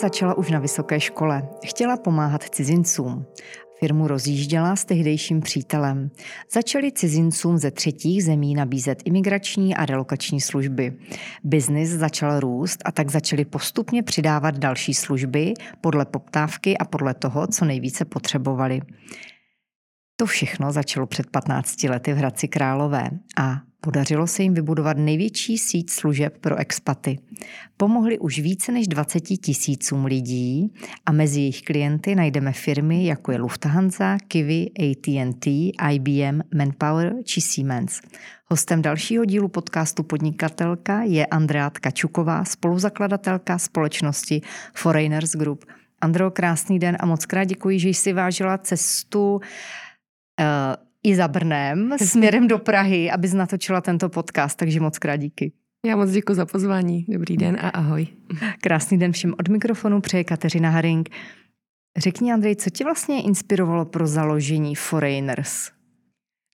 Začala už na vysoké škole. Chtěla pomáhat cizincům. Firmu rozjížděla s tehdejším přítelem. Začali cizincům ze třetích zemí nabízet imigrační a relokační služby. Biznis začal růst a tak začali postupně přidávat další služby podle poptávky a podle toho, co nejvíce potřebovali. To všechno začalo před 15 lety v Hradci Králové a Podařilo se jim vybudovat největší síť služeb pro expaty. Pomohli už více než 20 tisícům lidí a mezi jejich klienty najdeme firmy jako je Lufthansa, Kiwi, AT&T, IBM, Manpower či Siemens. Hostem dalšího dílu podcastu Podnikatelka je Andrea Kačuková, spoluzakladatelka společnosti Foreigners Group. Andreo, krásný den a moc krát děkuji, že jsi vážila cestu uh, i za Brnem směrem do Prahy, aby natočila tento podcast, takže moc krát díky. Já moc děkuji za pozvání. Dobrý den a ahoj. Krásný den všem od mikrofonu přeje Kateřina Haring. Řekni, Andrej, co tě vlastně inspirovalo pro založení Foreigners?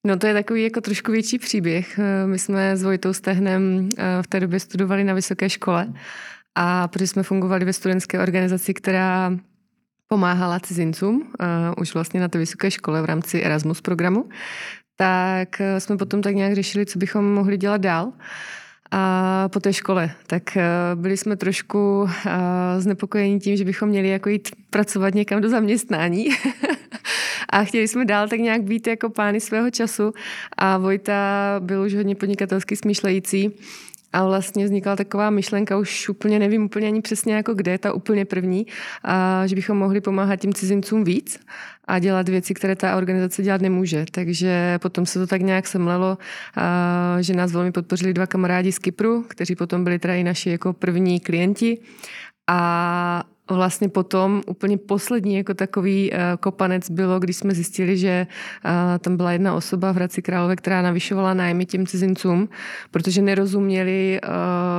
No to je takový jako trošku větší příběh. My jsme s Vojtou Stehnem eh, v té době studovali na vysoké škole a protože jsme fungovali ve studentské organizaci, která pomáhala cizincům uh, už vlastně na té vysoké škole v rámci Erasmus programu, tak eh, jsme potom tak nějak řešili, co bychom mohli dělat dál. A po té škole, tak uh, byli jsme trošku znepokojení tím, že bychom měli jako jít pracovat někam do zaměstnání. a chtěli jsme dál tak nějak být jako pány svého času a Vojta byl už hodně podnikatelsky smýšlející a vlastně vznikla taková myšlenka, už úplně nevím úplně ani přesně jako kde, ta úplně první, a že bychom mohli pomáhat tím cizincům víc a dělat věci, které ta organizace dělat nemůže. Takže potom se to tak nějak semlelo, a že nás velmi podpořili dva kamarádi z Kypru, kteří potom byli teda i naši jako první klienti. A vlastně potom úplně poslední jako takový uh, kopanec bylo, když jsme zjistili, že uh, tam byla jedna osoba v Hradci Králové, která navyšovala nájmy těm cizincům, protože nerozuměli, uh,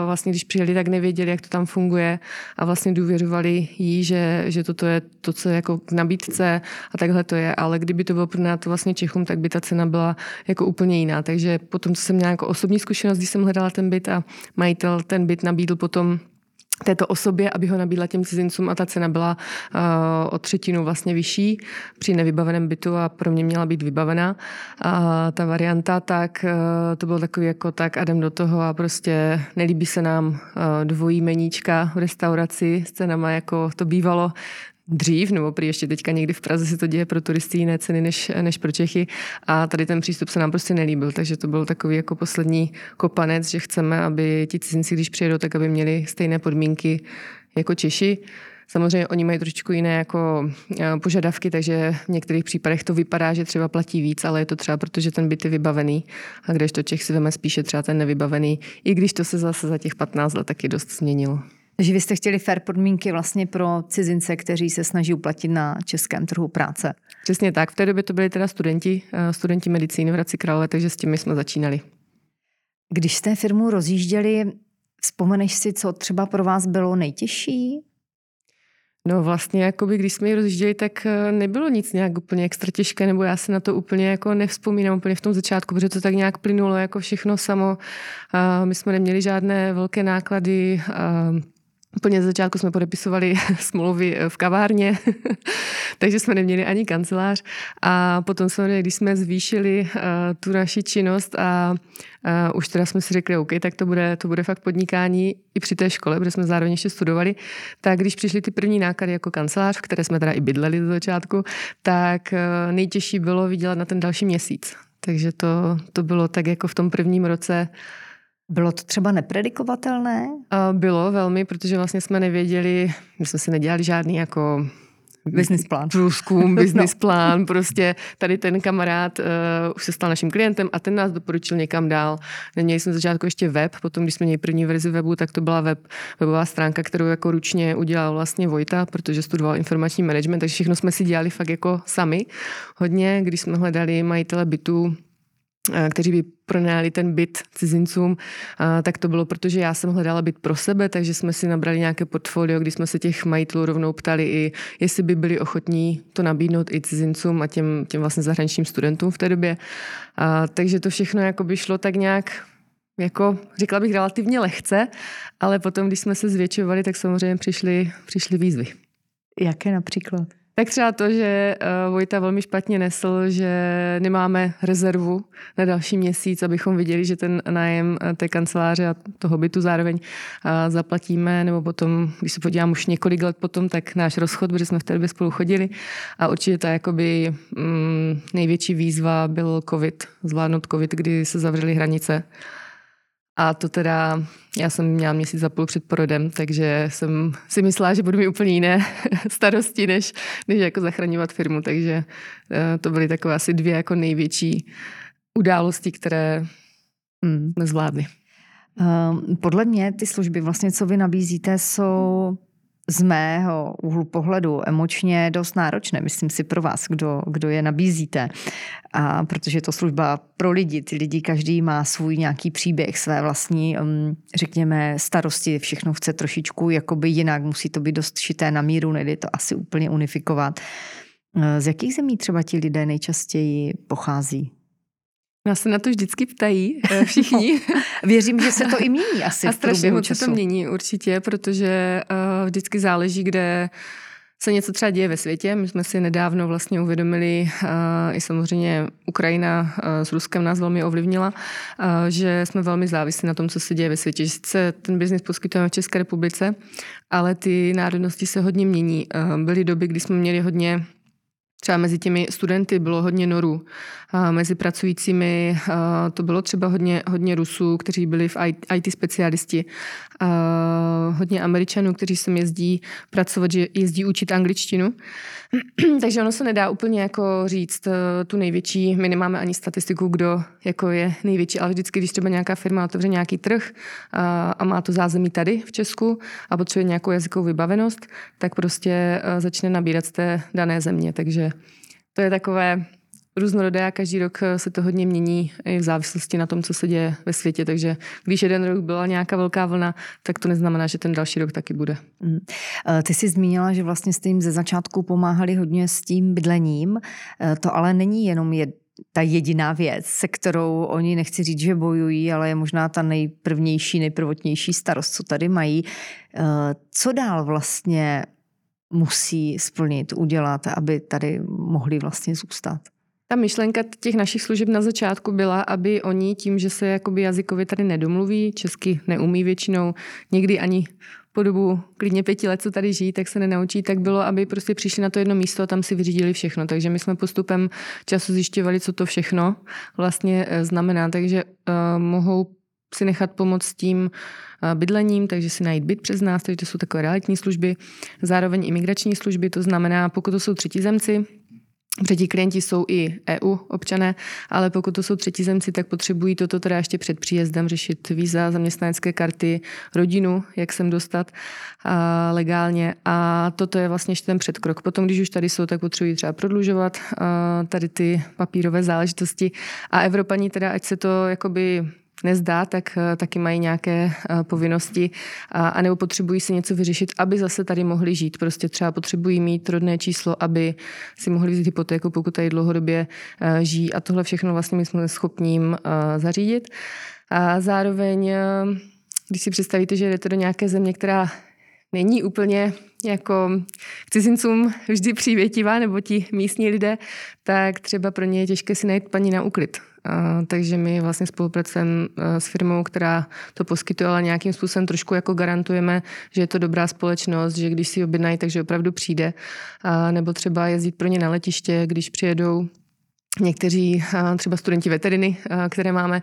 vlastně když přijeli, tak nevěděli, jak to tam funguje a vlastně důvěřovali jí, že, že toto je to, co je jako k nabídce a takhle to je, ale kdyby to bylo to vlastně Čechům, tak by ta cena byla jako úplně jiná. Takže potom, co jsem měla jako osobní zkušenost, když jsem hledala ten byt a majitel ten byt nabídl potom této osobě, aby ho nabídla těm cizincům a ta cena byla uh, o třetinu vlastně vyšší při nevybaveném bytu a pro mě měla být vybavená. A ta varianta, tak uh, to bylo takový jako tak a jdem do toho a prostě nelíbí se nám uh, dvojí meníčka v restauraci s cenama, jako to bývalo dřív, nebo prý ještě teďka někdy v Praze se to děje pro turisty jiné ceny než, než pro Čechy a tady ten přístup se nám prostě nelíbil, takže to byl takový jako poslední kopanec, že chceme, aby ti cizinci, když přijedou, tak aby měli stejné podmínky jako Češi. Samozřejmě oni mají trošičku jiné jako eh, požadavky, takže v některých případech to vypadá, že třeba platí víc, ale je to třeba proto, že ten byt je vybavený a když to Čech si veme spíše třeba ten nevybavený, i když to se zase za těch 15 let taky dost změnilo. Takže vy jste chtěli fair podmínky vlastně pro cizince, kteří se snaží uplatit na českém trhu práce. Přesně tak. V té době to byli teda studenti, eh, studenti medicíny v Hradci Králové, takže s tím jsme začínali. Když jste firmu rozjížděli, vzpomeneš si, co třeba pro vás bylo nejtěžší? No vlastně, jakoby, když jsme ji rozjížděli, tak eh, nebylo nic nějak úplně extra těžké, nebo já se na to úplně jako nevzpomínám úplně v tom začátku, protože to tak nějak plynulo jako všechno samo. My jsme neměli žádné velké náklady, Úplně z začátku jsme podepisovali smlouvy eh, v kavárně, takže jsme neměli ani kancelář. A potom jsme, když jsme zvýšili uh, tu naši činnost a uh, už teda jsme si řekli, OK, tak to bude, to bude fakt podnikání i při té škole, protože jsme zároveň ještě studovali, tak když přišly ty první náklady jako kancelář, v které jsme teda i bydleli do začátku, tak uh, nejtěžší bylo vydělat na ten další měsíc. Takže to, to bylo tak jako v tom prvním roce bylo to třeba nepredikovatelné? Bylo velmi, protože vlastně jsme nevěděli, my jsme si nedělali žádný jako business plán. Průzkum, business no. plán, prostě tady ten kamarád uh, už se stal naším klientem a ten nás doporučil někam dál. Neměli jsme začátku ještě web, potom když jsme měli první verzi webu, tak to byla web, webová stránka, kterou jako ručně udělal vlastně Vojta, protože studoval informační management, takže všechno jsme si dělali fakt jako sami. Hodně, když jsme hledali majitele bytu, kteří by pronajali ten byt cizincům, tak to bylo, protože já jsem hledala byt pro sebe, takže jsme si nabrali nějaké portfolio, kdy jsme se těch majitelů rovnou ptali i, jestli by byli ochotní to nabídnout i cizincům a těm, těm vlastně zahraničním studentům v té době. A, takže to všechno jako by šlo tak nějak jako řekla bych relativně lehce, ale potom, když jsme se zvětšovali, tak samozřejmě přišly, přišly výzvy. Jaké například? Tak třeba to, že uh, Vojta velmi špatně nesl, že nemáme rezervu na další měsíc, abychom viděli, že ten nájem eh, té kanceláře a toho bytu zároveň uh, zaplatíme, nebo potom, když se podívám už několik let potom, tak náš rozchod, protože jsme v té době spolu chodili a určitě ta jakoby mm, největší výzva byl covid, zvládnout covid, kdy se zavřely hranice a to teda, já jsem měla měsíc a půl před porodem, takže jsem si myslela, že budu mít úplně jiné starosti, než, než jako zachraňovat firmu. Takže eh, to byly takové asi dvě jako největší události, které hmm, nezvládly. Um, podle mě ty služby, vlastně, co vy nabízíte, jsou z mého úhlu pohledu emočně dost náročné, myslím si pro vás, kdo, kdo je nabízíte. A protože je to služba pro lidi, ty lidi každý má svůj nějaký příběh, své vlastní, um, řekněme, starosti, všechno chce trošičku jakoby jinak, musí to být dost šité na míru, nejde to asi úplně unifikovat. Z jakých zemí třeba ti lidé nejčastěji pochází? Nás se na to vždycky ptají eh, všichni. No, věřím, že se to i mění asi A strašně moc se to mění určitě, protože uh, vždycky záleží, kde se něco třeba děje ve světě. My jsme si nedávno vlastně uvědomili, uh, i samozřejmě Ukrajina s Ruskem nás velmi ovlivnila, že jsme velmi závislí na tom, co se děje ve světě. Že sice ten biznis poskytujeme v České republice, ale ty národnosti se hodně mění. Byly doby, kdy jsme měli hodně Třeba mezi těmi studenty bylo hodně norů, a mezi pracujícími a to bylo třeba hodně, hodně Rusů, kteří byli v IT specialisti, a hodně Američanů, kteří sem jezdí pracovat, že jezdí učit angličtinu. Takže ono se nedá úplně jako říct eh, tu největší, my nemáme ani statistiku, kdo jako je největší, ale vždycky, když třeba nějaká firma otevře nějaký trh a, a má to zázemí tady v Česku a potřebuje nějakou jazykovou vybavenost, tak prostě eh, začne nabírat z té dané země. Takže to je takové různorodé a každý rok eh, se to hodně mění i v závislosti na tom, co se děje ve světě. Takže když jeden rok byla nějaká velká vlna, tak to neznamená, že ten další rok taky bude. Mm. Ty jsi zmínila, že vlastně jste jim ze začátku pomáhali hodně s tím bydlením. Eh, to ale není jenom jed, ta jediná věc, se kterou oni nechci říct, že bojují, ale je možná ta nejprvnější, nejprvotnější starost, co tady mají. Co dál vlastně musí splnit, udělat, aby tady mohli vlastně zůstat? Ta myšlenka těch našich služeb na začátku byla, aby oni tím, že se jakoby jazykově tady nedomluví, česky neumí většinou, někdy ani po dobu klidně pěti let, co tady žijí, tak se nenaučí, tak bylo, aby prostě přišli na to jedno místo a tam si vyřídili všechno. Takže my jsme postupem času zjišťovali, co to všechno vlastně eh, znamená. Takže uh, mohou si nechat pomoct tím uh, bydlením, takže si najít byt přes nás, takže to jsou takové realitní služby, zároveň imigrační služby, to znamená, pokud to jsou třetizemci, Třetí klienti jsou i EU občané, ale pokud to jsou třetí zemci, tak potřebují toto teda ještě před příjezdem řešit víza, zaměstnanecké karty, rodinu, jak sem dostat a legálně. A toto je vlastně ještě ten předkrok. Potom, když už tady jsou, tak potřebují třeba prodlužovat a tady ty papírové záležitosti. A Evropaní teda, ať se to jakoby nezdá, tak eh, taky mají nějaké eh, povinnosti a, nebo potřebují si něco vyřešit, aby zase tady mohli žít. Prostě třeba potřebují mít rodné číslo, aby si mohli vzít hypotéku, pokud tady dlouhodobě eh, žijí a tohle všechno vlastně my jsme schopní jim zařídit. A zároveň, když si představíte, že jdete do nějaké země, která není úplně jako k cizincům vždy přívětivá, nebo ti místní lidé, tak třeba pro ně je těžké si najít paní na úklid. Takže my vlastně spolupracujeme uh, s firmou, která to poskytuje, ale nějakým způsobem trošku jako garantujeme, že je to dobrá společnost, že když si objednají, takže opravdu přijde. Uh, nebo třeba jezdit pro ně na letiště, když přijedou Někteří třeba studenti veteriny, které máme,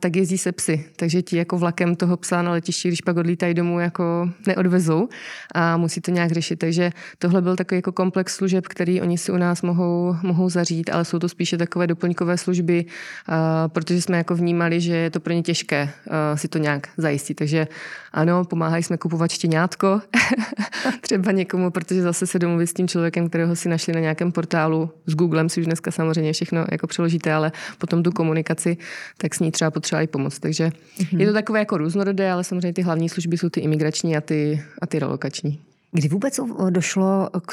tak jezdí se psy. Takže ti jako vlakem toho psa na letišti, když pak odlítají domů, jako neodvezou a musí to nějak řešit. Takže tohle byl takový jako komplex služeb, který oni si u nás mohou, mohou zařít, ale jsou to spíše takové doplňkové služby, protože jsme jako vnímali, že je to pro ně těžké si to nějak zajistit. Takže ano, pomáhají jsme kupovat štěňátko třeba někomu, protože zase se domluvit s tím člověkem, kterého si našli na nějakém portálu s Googlem, si už dneska samozřejmě všechno jako přeložíte, ale potom tu komunikaci, tak s ní třeba potřeba i pomoct. Takže mm-hmm. je to takové jako různorodé, ale samozřejmě ty hlavní služby jsou ty imigrační a ty, a ty relokační. Kdy vůbec došlo k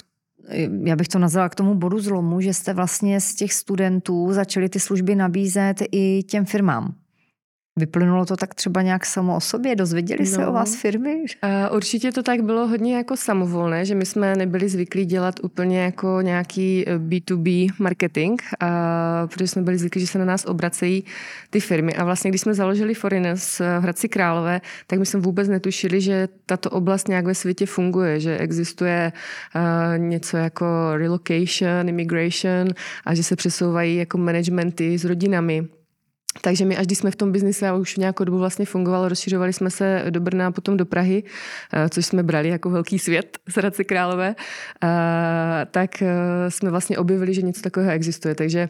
já bych to nazvala k tomu bodu zlomu, že jste vlastně z těch studentů začali ty služby nabízet i těm firmám? Vyplynulo to tak třeba nějak samo o sobě? Dozvěděli no. se o vás firmy? Uh, určitě to tak bylo hodně jako samovolné, že my jsme nebyli zvyklí dělat úplně jako nějaký B2B eh, marketing, uh, protože jsme byli zvyklí, že se na nás obracejí ty firmy. A vlastně, když jsme založili Foreigners v Hradci Králové, tak my jsme vůbec netušili, že tato oblast nějak ve světě funguje, že existuje uh, něco jako relocation, immigration a že se přesouvají jako managementy s rodinami takže my, až když jsme v tom biznise a už nějakou dobu vlastně fungovalo, rozšiřovali jsme se do Brna a potom do Prahy, eh, což jsme brali jako velký svět z Hradce Králové, eh, tak eh, jsme vlastně objevili, že něco takového existuje. Takže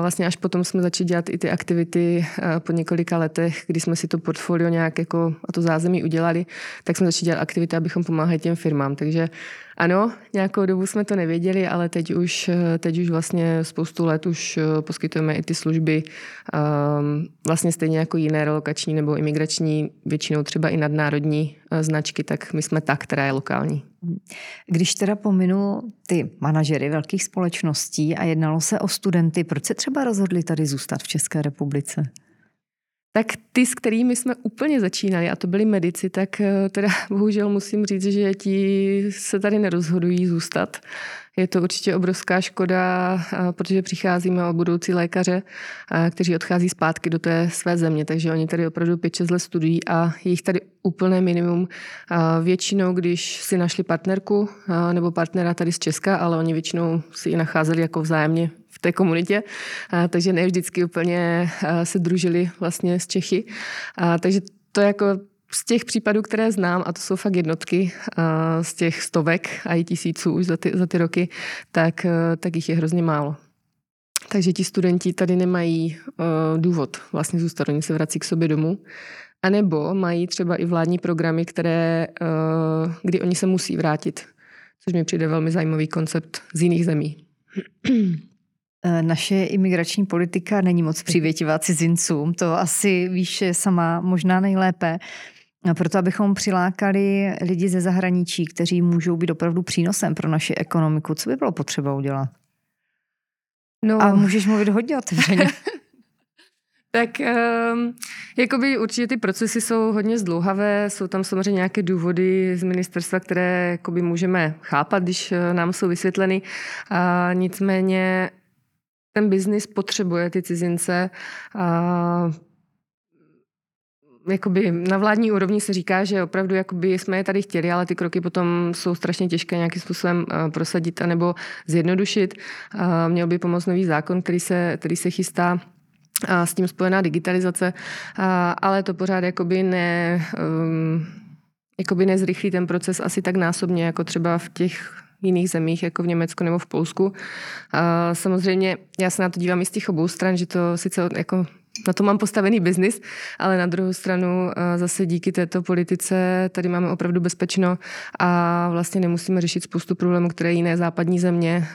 vlastně až potom jsme začali dělat i ty aktivity po několika letech, kdy jsme si to portfolio nějak jako a to zázemí udělali, tak jsme začali dělat aktivity, abychom pomáhali těm firmám. Takže ano, nějakou dobu jsme to nevěděli, ale teď už, teď už vlastně spoustu let už poskytujeme i ty služby um, vlastně stejně jako jiné relokační nebo imigrační, většinou třeba i nadnárodní značky, tak my jsme ta, která je lokální. Když teda pominu ty manažery velkých společností a jednalo se o studenty, proč se třeba rozhodli tady zůstat v České republice? tak ty, s kterými jsme úplně začínali, a to byli medici, tak eh, teda bohužel musím říct, že ti se tady nerozhodují zůstat. Je to určitě obrovská škoda, eh, protože přicházíme o budoucí lékaře, eh, kteří odchází zpátky do té své země, takže oni tady opravdu 5-6 let studují a je jich tady úplné minimum. Většinou, když si našli partnerku nebo partnera tady z Česka, ale oni většinou si ji nacházeli jako vzájemně v té komunitě, takže ne vždycky úplně se družili vlastně s Čechy. Takže to jako z těch případů, které znám, a to jsou fakt jednotky, z těch stovek a i tisíců už za ty, za ty roky, tak, tak jich je hrozně málo. Takže ti studenti tady nemají uh, důvod vlastně zůstat, oni se vrací k sobě domů. A nebo mají třeba i vládní programy, které, uh, kdy oni se musí vrátit, což mi přijde velmi zajímavý koncept z jiných zemí. Naše imigrační politika není moc přivětivá cizincům, to asi víš sama možná nejlépe. Proto, abychom přilákali lidi ze zahraničí, kteří můžou být opravdu přínosem pro naši ekonomiku, co by bylo potřeba udělat? No. A můžeš mluvit hodně otevřeně. tak um, jakoby určitě ty procesy jsou hodně zdlouhavé, jsou tam samozřejmě nějaké důvody z ministerstva, které jakoby můžeme chápat, když eh, nám jsou vysvětleny. A nicméně ten biznis potřebuje ty cizince. A jakoby na vládní úrovni se říká, že opravdu jakoby jsme je tady chtěli, ale ty kroky potom jsou strašně těžké nějakým způsobem prosadit anebo zjednodušit. Měl by pomoct nový zákon, který se, který se chystá a s tím spojená digitalizace, ale to pořád jakoby ne, um, jakoby nezrychlí ten proces asi tak násobně, jako třeba v těch jiných zemích, jako v Německu nebo v Polsku. Samozřejmě já se na to dívám i z těch obou stran, že to sice jako na to mám postavený biznis, ale na druhou stranu zase díky této politice tady máme opravdu bezpečno a vlastně nemusíme řešit spoustu problémů, které jiné západní země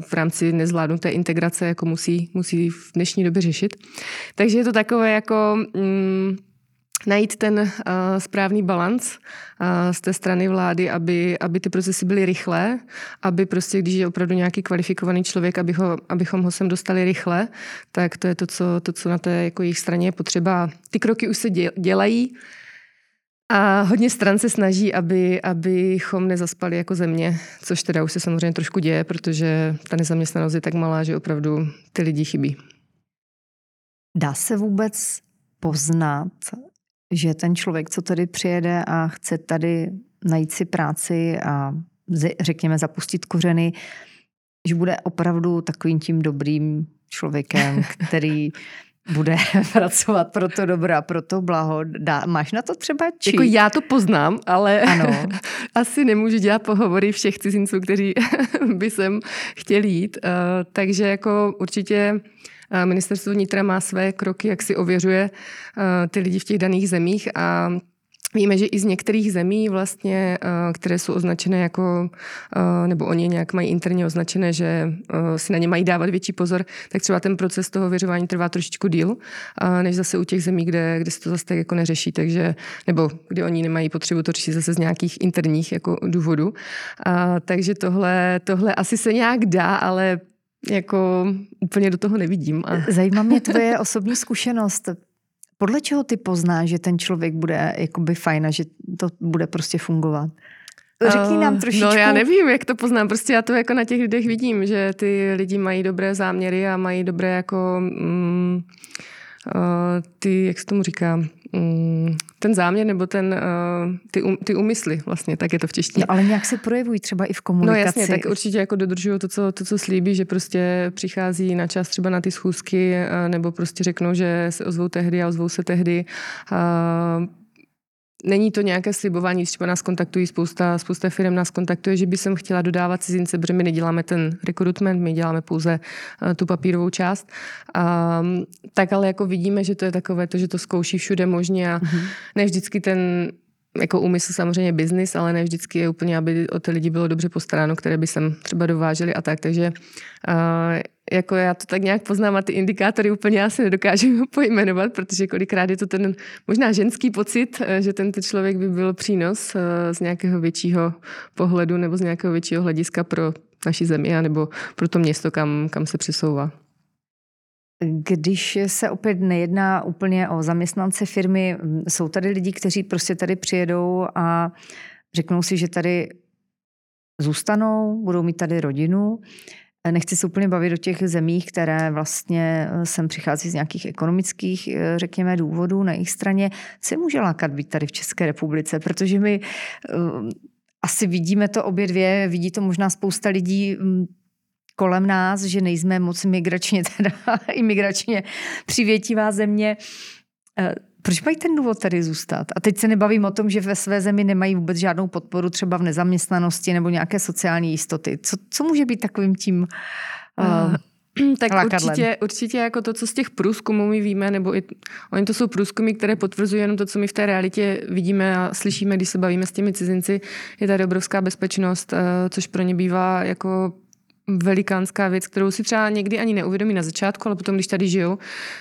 v rámci nezvládnuté integrace jako musí, musí v dnešní době řešit. Takže je to takové jako... Mm, najít ten uh, správný balans uh, z té strany vlády, aby, aby ty procesy byly rychlé, aby prostě, když je opravdu nějaký kvalifikovaný člověk, aby ho, abychom ho sem dostali rychle, tak to je to, co, to, co na té jako jejich straně je potřeba. Ty kroky už se dělají, a hodně stran se snaží, aby, abychom nezaspali jako země, což teda už se samozřejmě trošku děje, protože ta nezaměstnanost je tak malá, že opravdu ty lidi chybí. Dá se vůbec poznat, že ten člověk, co tady přijede a chce tady najít si práci a řekněme zapustit kořeny, že bude opravdu takovým tím dobrým člověkem, který bude pracovat pro to dobro a pro to blaho. Dá, máš na to třeba či? Jako já to poznám, ale ano. asi nemůžu dělat pohovory všech cizinců, kteří by sem chtěli jít. Uh, takže jako určitě Ministerstvo vnitra má své kroky, jak si ověřuje eh, ty lidi v těch daných zemích a Víme, že i z některých zemí vlastně, eh, které jsou označené jako, eh, nebo oni nějak mají interně označené, že si na ně mají dávat větší pozor, tak třeba ten proces toho věřování trvá trošičku díl, než zase u těch zemí, kde, kde se to zase tak jako neřeší, takže, nebo kde oni nemají potřebu to řešit zase z nějakých interních jako důvodů. Takže tohle, tohle asi se nějak dá, ale jako úplně do toho nevidím. A... Zajímá mě tvoje osobní zkušenost. podle čeho ty poznáš, že ten člověk bude jakoby fajn a že to bude prostě fungovat? Řekni nám trošičku. No já nevím, jak to poznám, prostě já to jako na těch lidech vidím, že ty lidi mají dobré záměry a mají dobré jako mm, uh, ty, jak se tomu říká, ten záměr nebo ten, uh, ty, um, ty úmysly vlastně, tak je to v češtině. No, ale nějak se projevují třeba i v komunikaci. No jasně, tak určitě jako dodržují to, co, to, co slíbí, že prostě přichází na čas třeba na ty schůzky uh, nebo prostě řeknou, že se ozvou tehdy a ozvou se tehdy. Uh, Není to nějaké slibování, třeba nás kontaktují spousta, spousta firm nás kontaktuje, že by jsem chtěla dodávat cizince, protože my neděláme ten rekrutment, my děláme pouze uh, tu papírovou část. Um, tak ale jako vidíme, že to je takové to, že to zkouší všude možně a mm-hmm. ne vždycky ten jako úmysl samozřejmě biznis, ale ne vždycky je úplně, aby o ty lidi bylo dobře postaráno, které by sem třeba dováželi a tak. Takže uh, jako já to tak nějak poznám a ty indikátory úplně asi nedokážu pojmenovat, protože kolikrát je to ten možná ženský pocit, eh, že tento člověk by byl přínos eh, z nějakého většího pohledu nebo z nějakého většího hlediska pro naši zemi nebo pro to město, kam, kam se přesouvá. Když se opět nejedná úplně o zaměstnance firmy, jsou tady lidi, kteří prostě tady přijedou a řeknou si, že tady zůstanou, budou mít tady rodinu. Nechci se úplně bavit o těch zemích, které vlastně eh, sem přichází z nějakých ekonomických, eh, řekněme, důvodů na jejich straně. Co může lákat být tady v České republice? Protože my eh, asi vidíme to obě dvě, vidí to možná spousta lidí mm, kolem nás, že nejsme moc migračně, teda imigračně přivětivá země. Proč mají ten důvod tady zůstat? A teď se nebavím o tom, že ve své zemi nemají vůbec žádnou podporu třeba v nezaměstnanosti nebo nějaké sociální jistoty. Co, co může být takovým tím uh, tak určitě, určitě jako to, co z těch průzkumů my víme, nebo i, oni to jsou průzkumy, které potvrzují jenom to, co my v té realitě vidíme a slyšíme, když se bavíme s těmi cizinci, je tady obrovská bezpečnost, uh, což pro ně bývá jako velikánská věc, kterou si třeba někdy ani neuvědomí na začátku, ale potom, když tady žijou,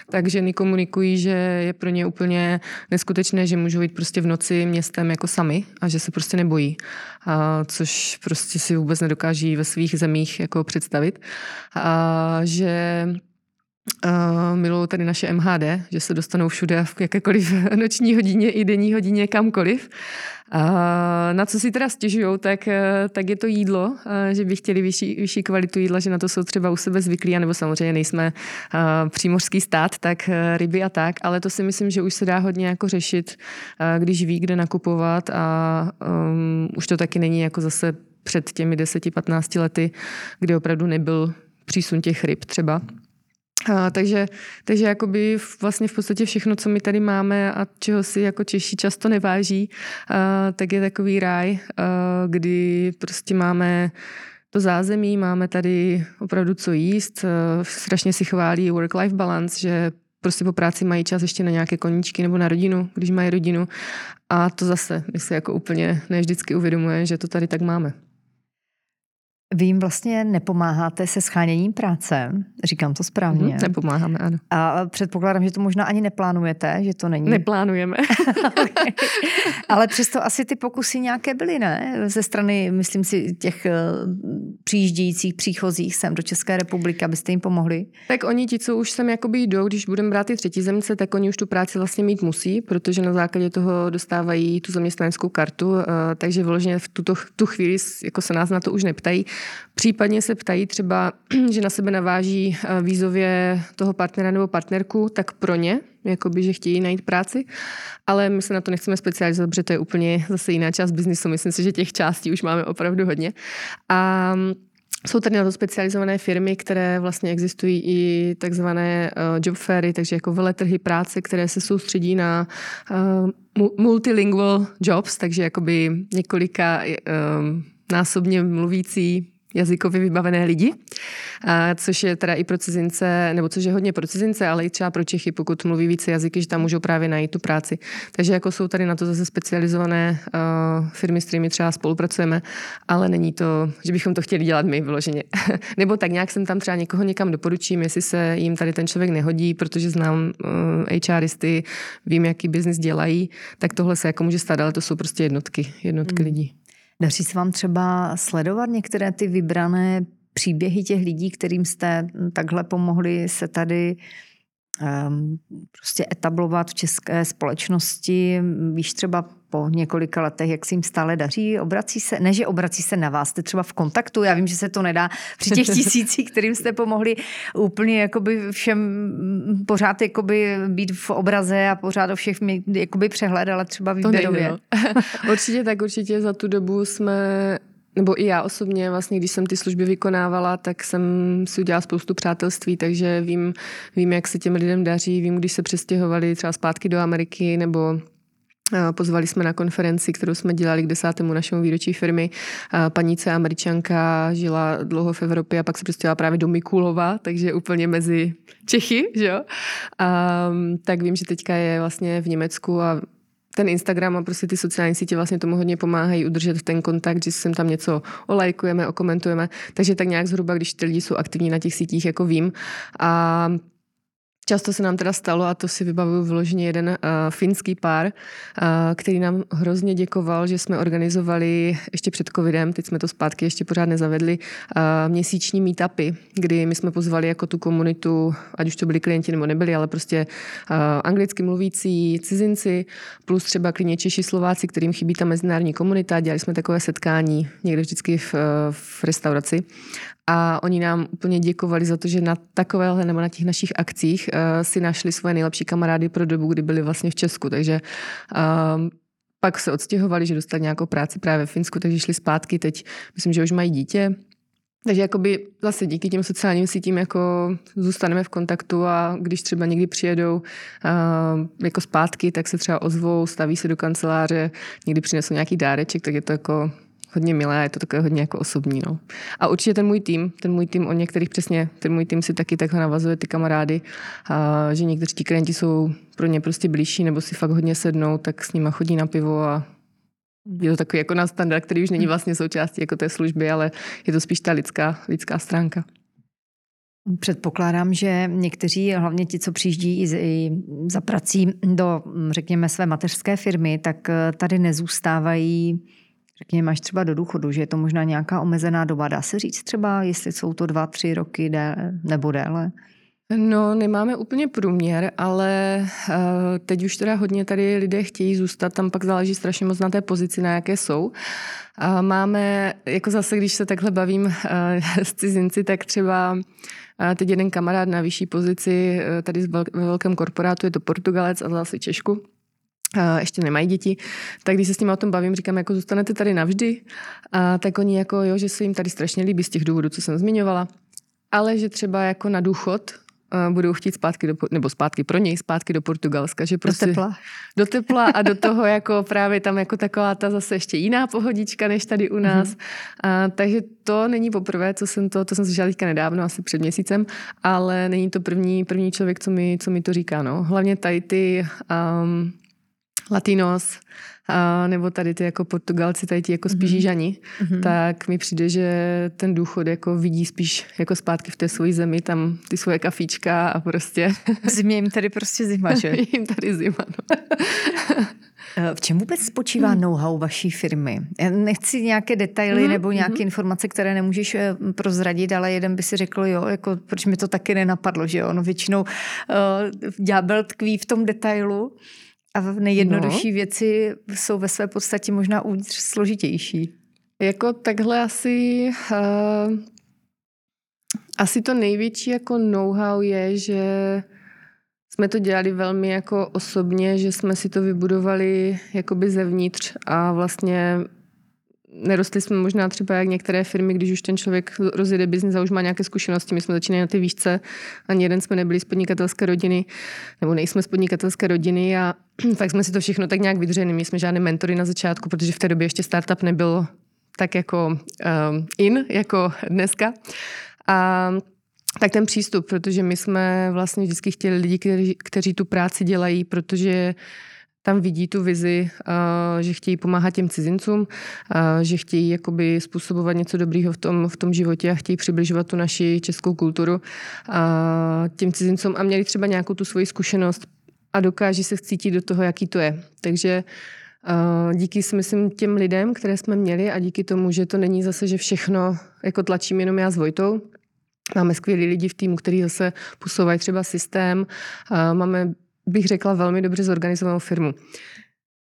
tak ženy komunikují, že je pro ně úplně neskutečné, že můžou jít prostě v noci městem jako sami a že se prostě nebojí, a což prostě si vůbec nedokáží ve svých zemích jako představit. A že Uh, tady naše MHD, že se dostanou všude v jakékoliv noční hodině i denní hodině kamkoliv. A na co si teda stěžují, tak, eh, tak je to jídlo, že by chtěli vyšší, vyšší kvalitu jídla, že na to jsou třeba u sebe zvyklí, nebo samozřejmě nejsme uh, přímořský stát, tak ryby a tak, ale to si myslím, že už se dá hodně jako řešit, když ví, kde nakupovat a um, už to taky není jako zase před těmi 10-15 lety, kdy opravdu nebyl přísun těch ryb třeba. A, takže, takže jakoby vlastně v podstatě všechno, co my tady máme a čeho si jako Češi často neváží, a, tak je takový ráj, a, kdy prostě máme to zázemí, máme tady opravdu co jíst, a, strašně si chválí work-life balance, že prostě po práci mají čas ještě na nějaké koníčky nebo na rodinu, když mají rodinu. A to zase my si jako úplně ne vždycky uvědomuje, že to tady tak máme. Vy jim vlastně nepomáháte se scháněním práce, říkám to správně. Mm, nepomáháme, ano. A předpokládám, že to možná ani neplánujete, že to není. Neplánujeme. okay. Ale přesto asi ty pokusy nějaké byly, ne? Ze strany, myslím si, těch eh, přijíždějících, příchozích sem do České republiky, abyste jim pomohli. Tak oni ti, co už sem jakoby jdou, když budeme brát ty třetí zemce, tak oni už tu práci vlastně mít musí, protože na základě toho dostávají tu zaměstnaneckou kartu, eh, takže vyloženě v tuto tu chvíli jako se nás na to už neptají. Případně se ptají třeba, že na sebe naváží eh, vízově toho partnera nebo partnerku, tak pro ně, jakoby, že chtějí najít práci, ale my se na to nechceme specializovat, protože to je úplně zase jiná část biznisu. Myslím si, že těch částí už máme opravdu hodně. A mm, jsou tady na to specializované firmy, které vlastně existují i takzvané uh, job fairy, takže jako veletrhy práce, které se soustředí na uh, multilingual jobs, takže jakoby několika násobně mluvící jazykově vybavené lidi, a což je teda i pro cizince, nebo což je hodně pro cizince, ale i třeba pro Čechy, pokud mluví více jazyky, že tam můžou právě najít tu práci. Takže jako jsou tady na to zase specializované uh, firmy, s kterými třeba spolupracujeme, ale není to, že bychom to chtěli dělat my vyloženě. nebo tak nějak jsem tam třeba někoho někam doporučím, jestli se jim tady ten člověk nehodí, protože znám uh, HRisty, vím, jaký biznis dělají, tak tohle se jako může stát, ale to jsou prostě jednotky, jednotky hmm. lidí. Daří se vám třeba sledovat některé ty vybrané příběhy těch lidí, kterým jste takhle pomohli se tady prostě etablovat v české společnosti. Víš třeba po několika letech, jak se jim stále daří, obrací se, ne, že obrací se na vás, jste třeba v kontaktu, já vím, že se to nedá při těch tisících, kterým jste pomohli úplně jakoby všem pořád jakoby být v obraze a pořád o všech jakoby přehled, ale třeba výběrově. To nejde, no. určitě tak, určitě za tu dobu jsme nebo i já osobně, vlastně, když jsem ty služby vykonávala, tak jsem si udělala spoustu přátelství, takže vím, vím, jak se těm lidem daří, vím, když se přestěhovali třeba zpátky do Ameriky, nebo eh, Pozvali jsme na konferenci, kterou jsme dělali k desátému našemu výročí firmy. Paníce američanka žila dlouho v Evropě a pak se přestěhovala právě do Mikulova, takže úplně mezi Čechy, že jo? A, tak vím, že teďka je vlastně v Německu a ten Instagram a prostě ty sociální sítě vlastně tomu hodně pomáhají udržet ten kontakt, že sem tam něco olajkujeme, okomentujeme. Takže tak nějak zhruba, když ty lidi jsou aktivní na těch sítích, jako vím. A Často se nám teda stalo, a to si vybavuju vložně jeden uh, finský pár, uh, který nám hrozně děkoval, že jsme organizovali ještě před covidem, teď jsme to zpátky ještě pořád nezavedli, uh, měsíční meetupy, kdy my jsme pozvali jako tu komunitu, ať už to byli klienti nebo nebyli, ale prostě uh, anglicky mluvící cizinci, plus třeba klidně Češi, Slováci, kterým chybí ta mezinárodní komunita. Dělali jsme takové setkání někde vždycky v, v restauraci a oni nám úplně děkovali za to, že na takovéhle nebo na těch našich akcích uh, si našli svoje nejlepší kamarády pro dobu, kdy byli vlastně v Česku. Takže uh, pak se odstěhovali, že dostali nějakou práci právě v Finsku, takže šli zpátky. Teď myslím, že už mají dítě. Takže jakoby zase díky těm sociálním sítím jako zůstaneme v kontaktu a když třeba někdy přijedou uh, jako zpátky, tak se třeba ozvou, staví se do kanceláře, někdy přinesou nějaký dáreček, tak je to jako hodně milé, je to takové hodně jako osobní. No. A určitě ten můj tým, ten můj tým, o některých přesně, ten můj tým si taky takhle navazuje ty kamarády, a že někteří ti klienti jsou pro ně prostě blížší nebo si fakt hodně sednou, tak s nima chodí na pivo a je to takový jako na standard, který už není hmm. vlastně součástí jako té služby, ale je to spíš ta lidská, lidská stránka. Předpokládám, že někteří, hlavně ti, co přijíždí i za prací do, řekněme, své mateřské firmy, tak tady nezůstávají řekněme, až třeba do důchodu, že je to možná nějaká omezená doba. Dá se říct třeba, jestli jsou to dva, tři roky déle, nebo déle? No, nemáme úplně průměr, ale uh, teď už teda hodně tady lidé chtějí zůstat, tam pak záleží strašně moc na té pozici, na jaké jsou. Uh, máme, jako zase, když se takhle bavím uh, s cizinci, tak třeba teď jeden kamarád na vyšší pozici, tady ve velkém korporátu, je to Portugalec a zase Češku, ještě nemají děti, tak když se s nimi o tom bavím, říkám, jako zůstanete tady navždy, a tak oni jako, jo, že se jim tady strašně líbí z těch důvodů, co jsem zmiňovala, ale že třeba jako na důchod budou chtít zpátky, do, nebo zpátky pro něj, zpátky do Portugalska. Že prostě do tepla. Do tepla a do toho jako právě tam jako taková ta zase ještě jiná pohodička, než tady u nás. Mm-hmm. Uh, takže to není poprvé, co jsem to, to jsem slyšela teďka nedávno, asi před měsícem, ale není to první, první člověk, co mi, co mi to říká. No. Hlavně tady ty um, Latinos, a nebo tady ty jako Portugalci, tady ty jako spíš mm-hmm. žani, mm-hmm. tak mi přijde, že ten důchod jako vidí spíš jako zpátky v té své zemi, tam ty svoje kafíčka a prostě... Zimě jim tady prostě zima, že? jim tady zima, no. Eh, v čem vůbec spočívá hmm. know-how vaší firmy? Já nechci nějaké detaily hmm. nebo nějaké hmm. informace, které nemůžeš eh, prozradit, ale jeden by si řekl, jo, jako, proč mi to taky nenapadlo, že jo? No většinou uh, ďábel tkví v tom detailu. A nejjednodušší no. věci jsou ve své podstatě možná uvnitř složitější. Jako takhle asi... Uh, asi to největší jako know-how je, že jsme to dělali velmi jako osobně, že jsme si to vybudovali jakoby zevnitř a vlastně nerostli jsme možná třeba jak některé firmy, když už ten člověk rozjede biznis a už má nějaké zkušenosti. My jsme začínali na ty výšce, ani jeden jsme nebyli z podnikatelské rodiny, nebo nejsme z podnikatelské rodiny a tak jsme si to všechno tak nějak vydrželi. My jsme žádné mentory na začátku, protože v té době ještě startup nebyl tak jako um, in, jako dneska. A tak ten přístup, protože my jsme vlastně vždycky chtěli lidi, kteří, kteří tu práci dělají, protože tam vidí tu vizi, že chtějí pomáhat těm cizincům, že chtějí jakoby způsobovat něco dobrého v tom, v tom životě a chtějí přibližovat tu naši českou kulturu těm cizincům a měli třeba nějakou tu svoji zkušenost a dokáží se cítit do toho, jaký to je. Takže díky si myslím těm lidem, které jsme měli a díky tomu, že to není zase, že všechno jako tlačím jenom já s Vojtou, Máme skvělý lidi v týmu, kteří zase posouvají třeba systém. Máme, bych řekla, velmi dobře zorganizovanou firmu.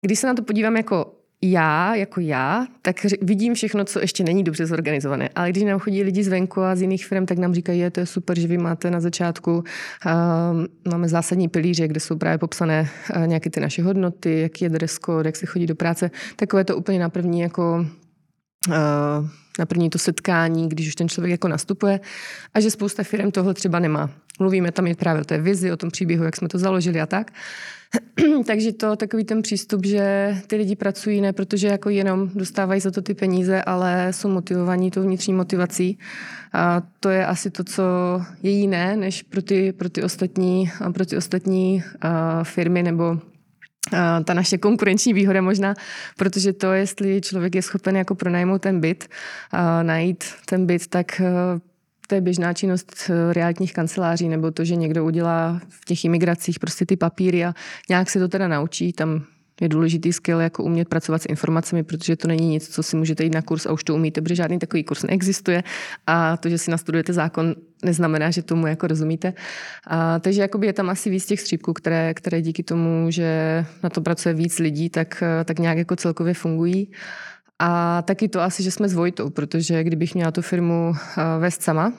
Když se na to podívám jako já, jako já, tak vidím všechno, co ještě není dobře zorganizované. Ale když nám chodí lidi zvenku a z jiných firm, tak nám říkají, je to je super, že vy máte na začátku, uh, máme zásadní pilíře, kde jsou právě popsané uh, nějaké ty naše hodnoty, jaký je dress code, jak se chodí do práce. Takové to úplně na první jako na první to setkání, když už ten člověk jako nastupuje a že spousta firm tohle třeba nemá. Mluvíme tam i právě o té vizi, o tom příběhu, jak jsme to založili a tak. Takže to takový ten přístup, že ty lidi pracují ne protože jako jenom dostávají za to ty peníze, ale jsou motivovaní tou vnitřní motivací. A to je asi to, co je jiné než pro ty, pro ty ostatní, pro ty ostatní uh, firmy nebo ta naše konkurenční výhoda možná, protože to, jestli člověk je schopen jako pronajmout ten byt, najít ten byt, tak to je běžná činnost eh, realitních kanceláří, nebo to, že někdo udělá v těch imigracích prostě ty papíry a nějak se to teda naučí, tam je důležitý skill jako umět pracovat s informacemi, protože to není nic, co si můžete jít na kurz a už to umíte, protože žádný takový kurz neexistuje a to, že si nastudujete zákon, neznamená, že tomu jako rozumíte. A, takže je tam asi víc těch střípků, které, které díky tomu, že na to pracuje víc lidí, tak, tak nějak jako celkově fungují. A taky to asi, že jsme s Vojtou, protože kdybych měla tu firmu eh, vést sama,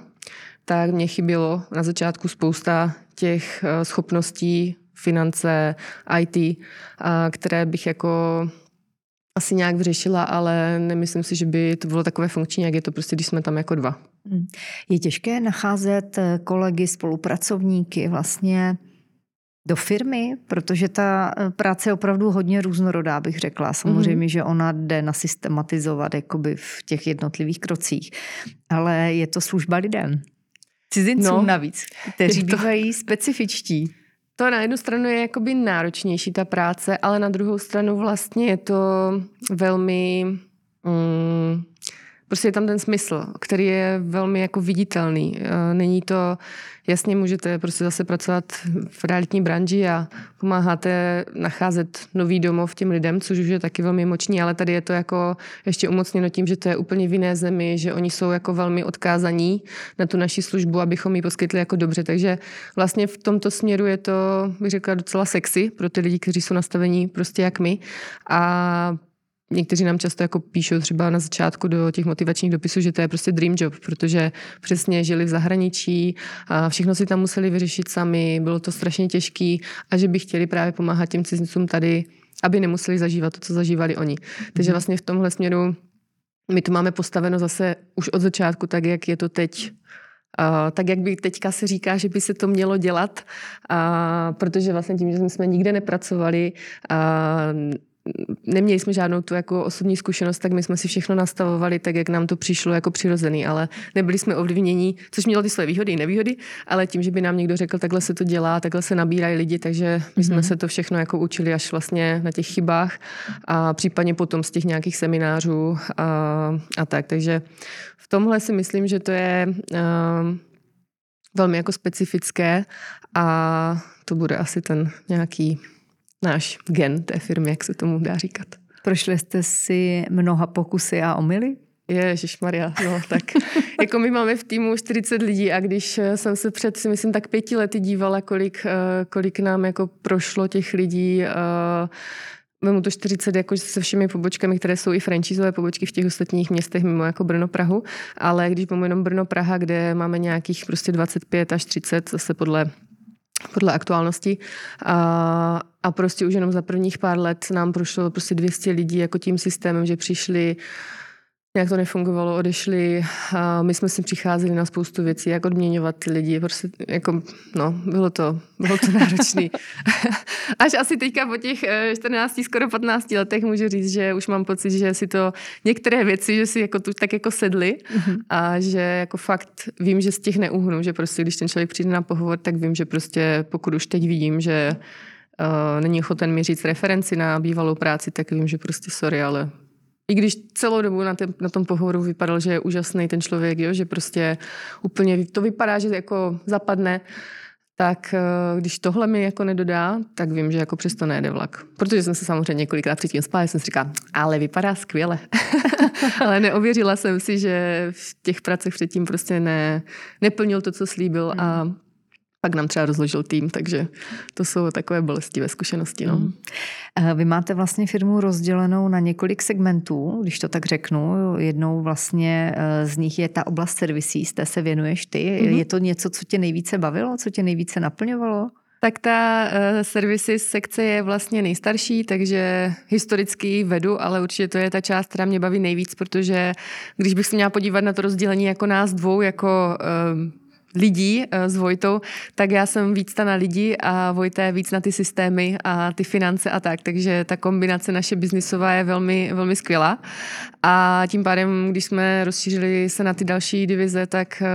tak mě chybělo na začátku spousta těch eh, schopností, finance, IT, které bych jako asi nějak vyřešila, ale nemyslím si, že by to bylo takové funkční, jak je to prostě, když jsme tam jako dva. Hmm. Je těžké nacházet eh, kolegy, spolupracovníky vlastně do firmy, protože ta eh, práce je opravdu hodně různorodá, bych řekla. Samozřejmě, mm-hmm. že ona jde na systematizovat jakoby v těch jednotlivých krocích, ale je to služba lidem. Cizincům no, navíc, kteří to... bývají specifičtí. To na jednu stranu je jakoby náročnější ta práce, ale na druhou stranu vlastně je to velmi... Mm, prostě je tam ten smysl, který je velmi jako viditelný. Eh, není to, jasně můžete prostě zase pracovat v realitní branži a pomáháte nacházet nový domov těm lidem, což už je taky velmi emoční, ale tady je to jako ještě umocněno tím, že to je úplně v jiné zemi, že oni jsou jako velmi odkázaní na tu naši službu, abychom ji poskytli jako dobře. Takže vlastně v tomto směru je to, bych řekla, docela sexy pro ty lidi, kteří jsou nastavení prostě jak my. A Někteří nám často jako píšou třeba na začátku do těch motivačních dopisů, že to je prostě dream job, protože přesně žili v zahraničí a všechno si tam museli vyřešit sami, bylo to strašně těžký a že by chtěli právě pomáhat těm cizincům tady, aby nemuseli zažívat to, co zažívali oni. Takže mhm. vlastně v tomhle směru my to máme postaveno zase už od začátku tak, jak je to teď Uh, tak jak by teďka se říká, že by se to mělo dělat, uh, protože vlastně tím, že jsme nikde nepracovali, uh, neměli jsme žádnou tu jako osobní zkušenost, tak my jsme si všechno nastavovali tak, jak nám to přišlo jako přirozený, ale nebyli jsme ovlivnění, což mělo ty své výhody i nevýhody, ale tím, že by nám někdo řekl, takhle se to dělá, takhle se nabírají lidi, takže my jsme mm-hmm. se to všechno jako učili až vlastně na těch chybách a případně potom z těch nějakých seminářů a, a tak. Takže v tomhle si myslím, že to je uh, velmi jako specifické a to bude asi ten nějaký náš gen té firmy, jak se tomu dá říkat. Prošli jste si mnoha pokusy a omily? Ježíš Maria, no tak. jako my máme v týmu 40 lidí a když eh, jsem se před, si myslím, tak pěti lety dívala, kolik, eh, kolik nám jako prošlo těch lidí, Vemu to 40 jako se všemi pobočkami, které jsou i franchízové pobočky v těch ostatních městech mimo jako Brno, Prahu, ale když pomůžu jenom Brno, Praha, kde máme nějakých prostě 25 až 30 zase podle podle aktuálnosti. A, a prostě už jenom za prvních pár let nám prošlo prostě 200 lidí jako tím systémem, že přišli nějak to nefungovalo, odešli a my jsme si přicházeli na spoustu věcí, jak odměňovat ty lidi, prostě jako, no, bylo to, bylo to náročné. Až asi teďka po těch 14, eh, skoro 15 letech můžu říct, že už mám pocit, že si to některé věci, že si jako tu tak jako sedly mm-hmm. a že jako fakt vím, že z těch neuhnu, že prostě když ten člověk přijde na pohovor, tak vím, že prostě pokud už teď vidím, že uh, není ochoten mi říct referenci na bývalou práci, tak vím, že prostě sorry, ale i když celou dobu na, tém, na tom pohovoru vypadal, že je úžasný ten člověk, jo, že prostě úplně to vypadá, že jako zapadne, tak eh, když tohle mi jako nedodá, tak vím, že jako přesto nejde vlak. Protože jsem se samozřejmě několikrát předtím spala, jsem si říkala, ale vypadá skvěle. ale neověřila jsem si, že v těch pracech předtím prostě ne, neplnil to, co slíbil a hmm pak nám třeba rozložil tým, takže to jsou takové bolestivé zkušenosti. No. Mm. Vy máte vlastně firmu rozdělenou na několik segmentů, když to tak řeknu. Jednou vlastně eh, z nich je ta oblast servisí, z té se věnuješ ty. Mm-hmm. Je to něco, co tě nejvíce bavilo, co tě nejvíce naplňovalo? Tak ta uh, services sekce je vlastně nejstarší, takže historicky vedu, ale určitě to je ta část, která mě baví nejvíc, protože když bych se měla podívat na to rozdělení jako nás dvou, jako uh, lidí eh, s Vojtou, tak já jsem víc ta na lidi a Vojta je víc na ty systémy a ty finance a tak, takže ta kombinace naše biznisová je velmi, velmi skvělá a tím pádem, když jsme rozšířili se na ty další divize, tak eh,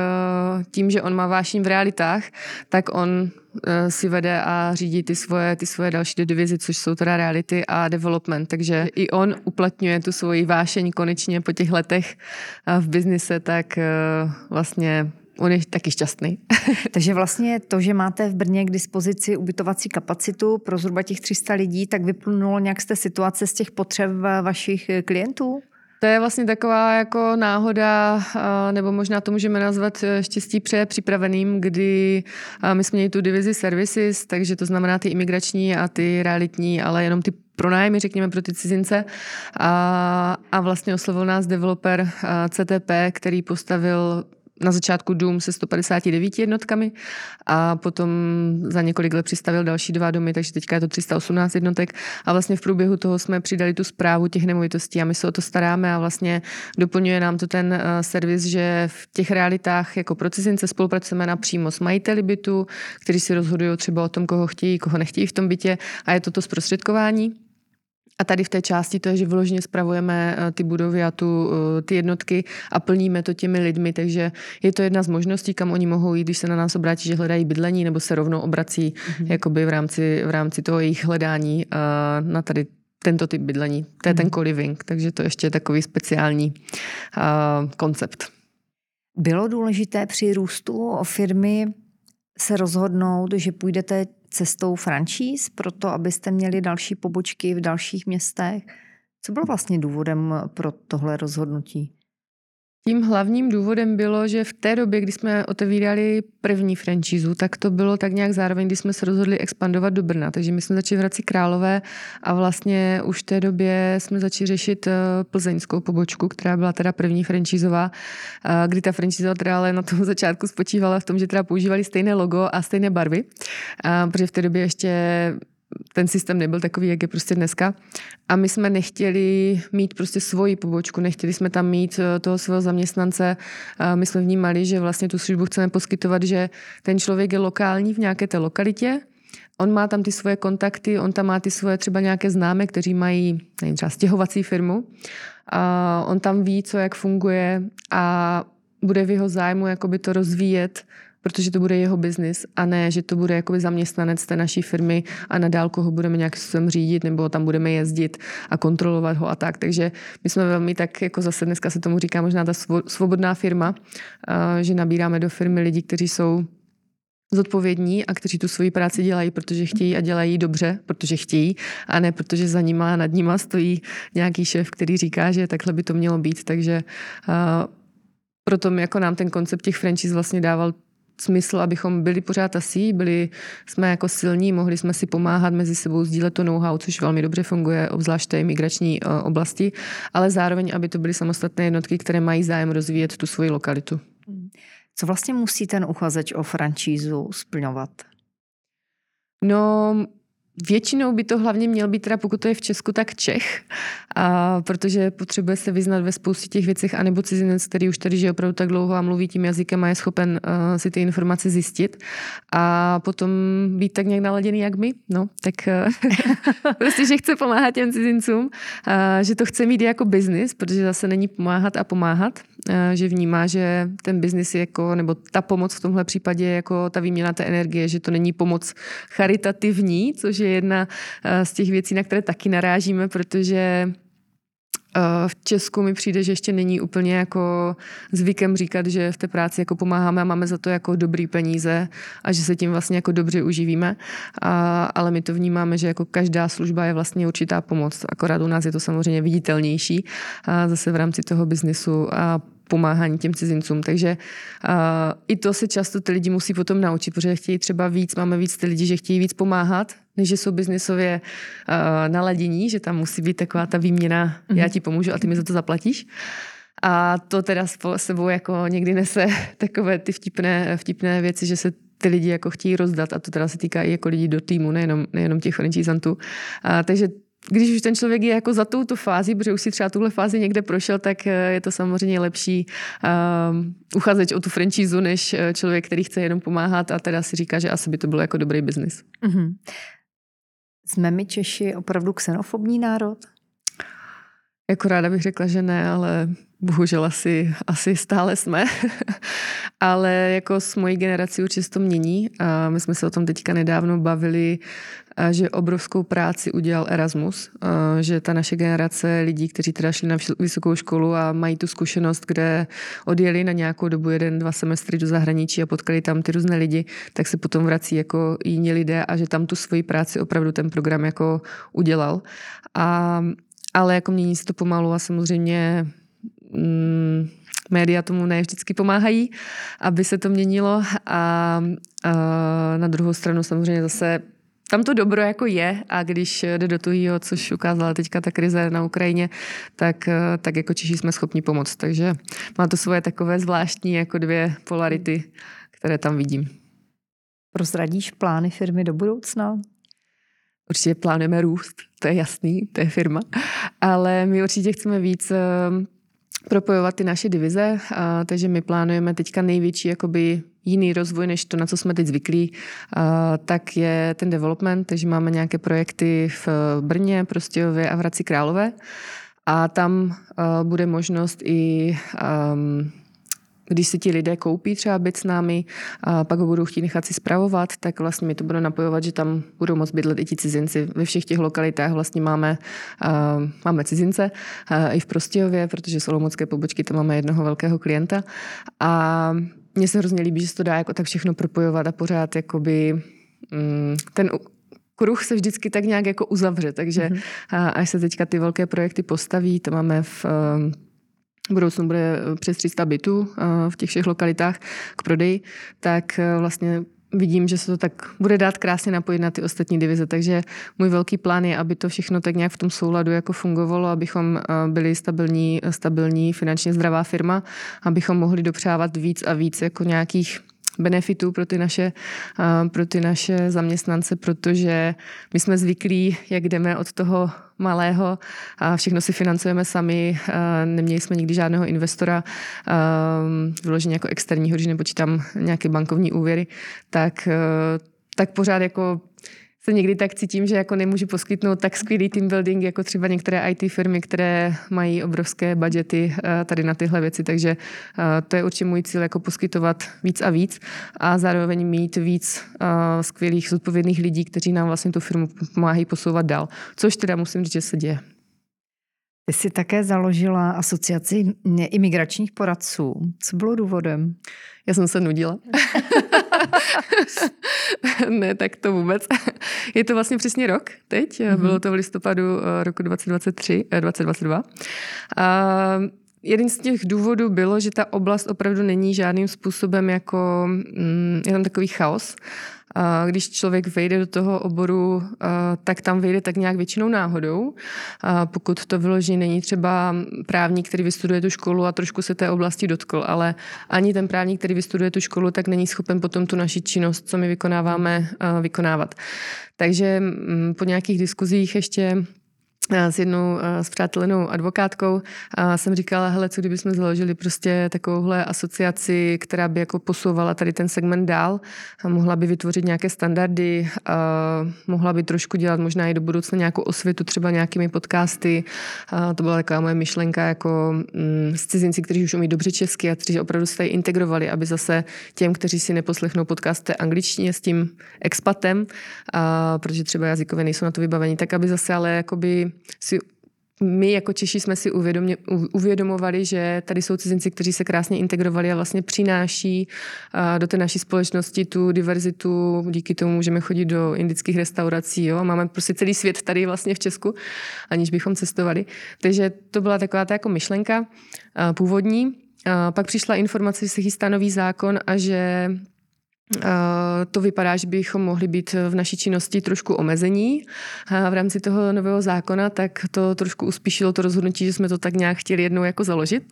tím, že on má vášní v realitách, tak on eh, si vede a řídí ty svoje, ty svoje další divizi, což jsou teda reality a development. Takže i on uplatňuje tu svoji vášeň konečně po těch letech v biznise, tak vlastně on je taky šťastný. Takže vlastně to, že máte v Brně k dispozici ubytovací kapacitu pro zhruba těch 300 lidí, tak vyplnulo nějak z té situace z těch potřeb vašich klientů? To je vlastně taková jako náhoda, nebo možná to můžeme nazvat štěstí pře připraveným, kdy my jsme měli tu divizi services, takže to znamená ty imigrační a ty realitní, ale jenom ty pronájmy, řekněme, pro ty cizince. A, a vlastně oslovil nás developer CTP, který postavil na začátku dům se 159 jednotkami a potom za několik let přistavil další dva domy, takže teďka je to 318 jednotek a vlastně v průběhu toho jsme přidali tu zprávu těch nemovitostí a my se o to staráme a vlastně doplňuje nám to ten uh, servis, že v těch realitách jako pro cizince spolupracujeme napřímo s majiteli bytu, kteří si rozhodují třeba o tom, koho chtějí, koho nechtějí v tom bytě a je to to zprostředkování. A tady v té části to je, že vyloženě spravujeme eh, ty budovy a tu, eh, ty jednotky a plníme to těmi lidmi, takže je to jedna z možností, kam oni mohou jít, když se na nás obrátí, že hledají bydlení, nebo se rovnou obrací mm-hmm. jakoby v rámci, v rámci toho jejich hledání uh, na tady tento typ bydlení. To je mm-hmm. ten mhm. co-living, takže to ještě je takový speciální uh, koncept. Bylo důležité při růstu firmy se rozhodnout, že půjdete cestou franšíz, proto abyste měli další pobočky v dalších městech. Co bylo vlastně důvodem pro tohle rozhodnutí? Tím hlavním důvodem bylo, že v té době, kdy jsme otevírali první franšízu, tak to bylo tak nějak zároveň, kdy jsme se rozhodli expandovat do Brna. Takže my jsme začali v Hradci Králové a vlastně už v té době jsme začali řešit eh, plzeňskou pobočku, která byla teda první franšízová, eh, kdy ta franšíza teda ale na tom začátku spočívala v tom, že teda používali stejné logo a stejné barvy, eh, protože v té době ještě ten systém nebyl takový, jak je prostě dneska. A my jsme nechtěli mít prostě svoji pobočku, nechtěli jsme tam mít eh, toho svého zaměstnance. My jsme vnímali, že vlastně tu službu chceme poskytovat, že ten člověk je lokální v nějaké té lokalitě, On má tam ty svoje kontakty, on tam má ty svoje třeba nějaké známé, kteří mají nevím, třeba stěhovací firmu. A on tam ví, co jak funguje a bude v jeho zájmu jakoby to rozvíjet protože to bude jeho biznis a ne, že to bude jakoby zaměstnanec té naší firmy a na dálku ho budeme nějak způsobem řídit nebo tam budeme jezdit a kontrolovat ho a tak. Takže my jsme velmi tak, jako zase dneska se tomu říká možná ta svobodná firma, že nabíráme do firmy lidi, kteří jsou zodpovědní a kteří tu svoji práci dělají, protože chtějí a dělají dobře, protože chtějí a ne protože za nima a nad nima stojí nějaký šéf, který říká, že takhle by to mělo být. Takže uh, proto jako nám ten koncept těch franchise vlastně dával smysl, abychom byli pořád asi, byli jsme jako silní, mohli jsme si pomáhat mezi sebou, sdílet to know-how, což velmi dobře funguje, obzvlášť té migrační eh, oblasti, ale zároveň, aby to byly samostatné jednotky, které mají zájem rozvíjet tu svoji lokalitu. Co vlastně musí ten uchazeč o francízu splňovat? No, Většinou by to hlavně měl být teda, pokud to je v Česku, tak Čech, a protože potřebuje se vyznat ve spoustě těch věcech, anebo cizinec, který už tady žije opravdu tak dlouho a mluví tím jazykem a je schopen uh, si ty informace zjistit a potom být tak nějak naladěný jak my, no, tak uh, prostě, že chce pomáhat těm cizincům, uh, že to chce mít jako biznis, protože zase není pomáhat a pomáhat, uh, že vnímá, že ten biznis je jako, nebo ta pomoc v tomhle případě je jako ta výměna té energie, že to není pomoc charitativní, což je jedna eh, z těch věcí, na které taky narážíme, protože v Česku mi přijde, že ještě není úplně jako zvykem říkat, že v té práci jako pomáháme a máme za to jako dobrý peníze a že se tím vlastně jako dobře uživíme. A, ale my to vnímáme, že jako každá služba je vlastně určitá pomoc. Akorát u nás je to samozřejmě viditelnější a zase v rámci toho biznesu a pomáhání těm cizincům. Takže uh, i to se často ty lidi musí potom naučit, protože chtějí třeba víc, máme víc ty lidi, že chtějí víc pomáhat, než že jsou biznisově uh, naladění, že tam musí být taková ta výměna, mm-hmm. já ti pomůžu a ty mi za to zaplatíš. A to teda s sebou jako někdy nese takové ty vtipné, vtipné věci, že se ty lidi jako chtějí rozdat a to teda se týká i jako lidí do týmu, nejenom, nejenom těch franchisantů. takže když už ten člověk je jako za touto fázi, protože už si třeba tuhle fázi někde prošel, tak eh, je to samozřejmě lepší um, uchazeč o tu franchízu, než eh, člověk, který chce jenom pomáhat a teda si říká, že asi by to bylo jako dobrý biznis. Mm-hmm. Jsme my Češi opravdu xenofobní národ? Jako ráda bych řekla, že ne, ale bohužel asi, asi stále jsme. ale jako s mojí generací určitě to mění. A my jsme se o tom teďka nedávno bavili, že obrovskou práci udělal Erasmus, že ta naše generace lidí, kteří teda šli na vysokou školu a mají tu zkušenost, kde odjeli na nějakou dobu jeden, dva semestry do zahraničí a potkali tam ty různé lidi, tak se potom vrací jako jiní lidé a že tam tu svoji práci opravdu ten program jako udělal. A ale jako mění se to pomalu a samozřejmě mm, média tomu ne vždycky pomáhají, aby se to měnilo a, a na druhou stranu samozřejmě zase tam to dobro jako je a když jde do toho, což ukázala teďka ta krize na Ukrajině, tak, tak jako Češi jsme schopni pomoct. Takže má to svoje takové zvláštní jako dvě polarity, které tam vidím. Prozradíš plány firmy do budoucna? Určitě plánujeme růst, to je jasný, to je firma, ale my určitě chceme víc ehm, propojovat ty naše divize, a, takže my plánujeme teďka největší jakoby jiný rozvoj, než to, na co jsme teď zvyklí, a, tak je ten development, takže máme nějaké projekty v Brně, Prostějově a v Hradci Králové. A tam bude možnost i um, když si ti lidé koupí třeba byt s námi a pak ho budou chtít nechat si zpravovat, tak vlastně mi to bude napojovat, že tam budou moct bydlet i ti cizinci. Ve všech těch lokalitách vlastně máme, uh, máme cizince uh, i v Prostějově, protože z Olomoucké pobočky tam máme jednoho velkého klienta a mně se hrozně líbí, že se to dá jako tak všechno propojovat a pořád jakoby um, ten kruh se vždycky tak nějak jako uzavře, takže mm-hmm. až se teďka ty velké projekty postaví, to máme v v budoucnu bude eh, přes 300 bytů eh, v těch všech lokalitách k prodeji, tak eh, vlastně vidím, že se to tak bude dát krásně napojit na ty ostatní divize, takže můj velký plán je, aby to všechno tak nějak v tom souladu jako fungovalo, abychom byli stabilní, stabilní finančně zdravá firma, abychom mohli dopřávat víc a víc jako nějakých benefitů pro ty naše, pro ty naše zaměstnance, protože my jsme zvyklí, jak jdeme od toho malého a všechno si financujeme sami, neměli jsme nikdy žádného investora, vyloženě jako externího, když nepočítám nějaké bankovní úvěry, tak, tak pořád jako se někdy tak cítím, že jako nemůžu poskytnout tak skvělý team building, jako třeba některé IT firmy, které mají obrovské budgety eh, tady na tyhle věci, takže eh, to je určitě můj cíl, jako poskytovat víc a víc a zároveň mít víc eh, skvělých zodpovědných lidí, kteří nám vlastně tu firmu pomáhají posouvat dál, což teda musím říct, že se děje. Ty jsi také založila asociaci imigračních poradců. Co bylo důvodem? Já jsem se nudila. ne, tak to vůbec. Je to vlastně přesně rok teď. Mm-hmm. Bylo to v listopadu eh, roku 2023, 2022. Eh, A Jeden z těch důvodů bylo, že ta oblast opravdu není žádným způsobem jako, mm, je tam takový chaos když člověk vejde do toho oboru, tak tam vejde tak nějak většinou náhodou. Pokud to vyloží, není třeba právník, který vystuduje tu školu a trošku se té oblasti dotkl, ale ani ten právník, který vystuduje tu školu, tak není schopen potom tu naši činnost, co my vykonáváme, vykonávat. Takže mm, po nějakých diskuzích ještě s jednou s přátelenou advokátkou a jsem říkala, hele, co kdybychom založili prostě takovouhle asociaci, která by jako posouvala tady ten segment dál a mohla by vytvořit nějaké standardy, a mohla by trošku dělat možná i do budoucna nějakou osvětu, třeba nějakými podcasty. A to byla taková moje myšlenka jako mm, s cizinci, kteří už umí dobře česky a kteří opravdu se tady integrovali, aby zase těm, kteří si neposlechnou podcast té angličtině s tím expatem, a, protože třeba jazykově nejsou na to vybavení, tak aby zase ale jakoby si my jako Češi jsme si uvědomě, uvědomovali, že tady jsou cizinci, kteří se krásně integrovali a vlastně přináší do té naší společnosti tu diverzitu. Díky tomu můžeme chodit do indických restaurací. Jo? Máme prostě celý svět tady vlastně v Česku, aniž bychom cestovali. Takže to byla taková ta jako myšlenka původní. Pak přišla informace, že se chystá nový zákon a že to vypadá, že bychom mohli být v naší činnosti trošku omezení v rámci toho nového zákona, tak to trošku uspíšilo to rozhodnutí, že jsme to tak nějak chtěli jednou jako založit.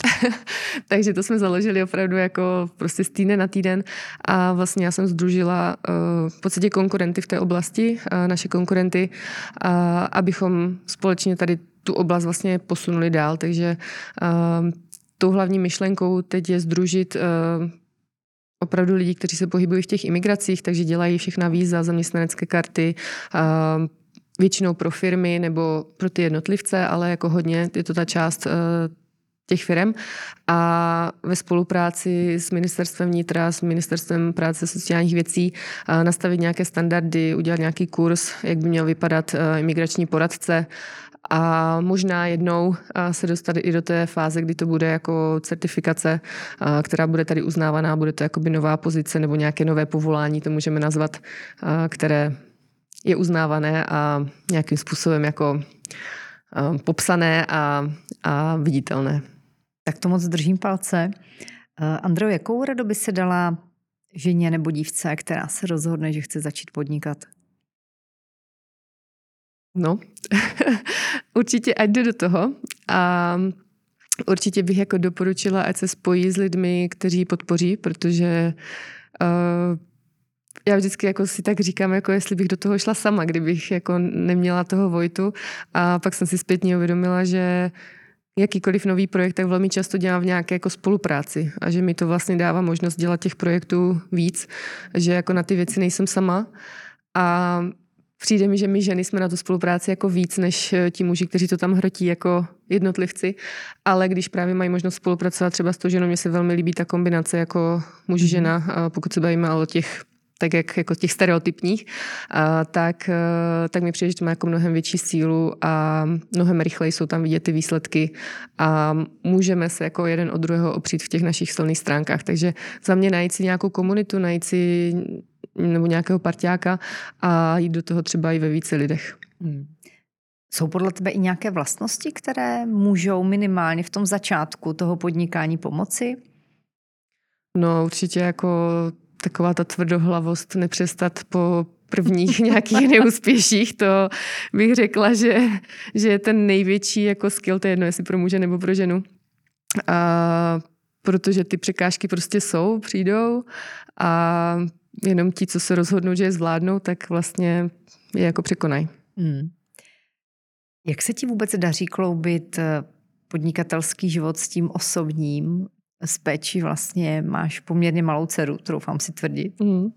Takže to jsme založili opravdu jako prostě z týdne na týden a vlastně já jsem združila eh, v podstatě konkurenty v té oblasti, naše konkurenty, abychom společně tady tu oblast vlastně posunuli dál. Takže eh, tou hlavní myšlenkou teď je združit eh, opravdu lidi, kteří se pohybují v těch imigracích, takže dělají všechna víza, zaměstnanecké karty, většinou pro firmy nebo pro ty jednotlivce, ale jako hodně je to ta část e, těch firm a ve spolupráci s ministerstvem vnitra, s ministerstvem práce sociálních věcí nastavit nějaké standardy, udělat nějaký kurz, jak by měl vypadat e, imigrační poradce a možná jednou se dostat i do té fáze, kdy to bude jako certifikace, která bude tady uznávaná, bude to jakoby nová pozice nebo nějaké nové povolání, to můžeme nazvat, které je uznávané a nějakým způsobem jako popsané a, a viditelné. Tak to moc držím palce. Andro, jakou radu by se dala ženě nebo dívce, která se rozhodne, že chce začít podnikat? No, určitě ať jde do toho. A určitě bych jako doporučila, ať se spojí s lidmi, kteří podpoří, protože uh, já vždycky jako si tak říkám, jako jestli bych do toho šla sama, kdybych jako neměla toho Vojtu. A pak jsem si zpětně uvědomila, že jakýkoliv nový projekt, tak velmi často dělám v nějaké jako spolupráci a že mi to vlastně dává možnost dělat těch projektů víc, že jako na ty věci nejsem sama. A Přijde mi, že my ženy jsme na tu spolupráci jako víc než eh, ti muži, kteří to tam hrotí jako jednotlivci, ale když právě mají možnost spolupracovat třeba s tou ženou, mně se velmi líbí ta kombinace jako muž-žena, mhm. pokud se bavíme o těch tak jak jako těch stereotypních, a, tak, eh, tak mi přijde, že to má jako mnohem větší sílu a mnohem rychleji jsou tam vidět ty výsledky a můžeme se jako jeden od druhého opřít v těch našich silných stránkách. Takže za mě najít si nějakou komunitu, najít si nebo nějakého parťáka a jít do toho třeba i ve více lidech. Hmm. Jsou podle tebe i nějaké vlastnosti, které můžou minimálně v tom začátku toho podnikání pomoci? No určitě jako taková ta tvrdohlavost, nepřestat po prvních nějakých neúspěších, to bych řekla, že, že je ten největší jako skill, to je jedno, jestli pro muže nebo pro ženu. A protože ty překážky prostě jsou, přijdou a jenom ti, co se rozhodnou, že je zvládnou, tak vlastně je jako překonají. Hmm. Jak se ti vůbec daří kloubit eh, podnikatelský život s tím osobním? S péčí vlastně máš poměrně malou dceru, troufám si tvrdit. Hmm.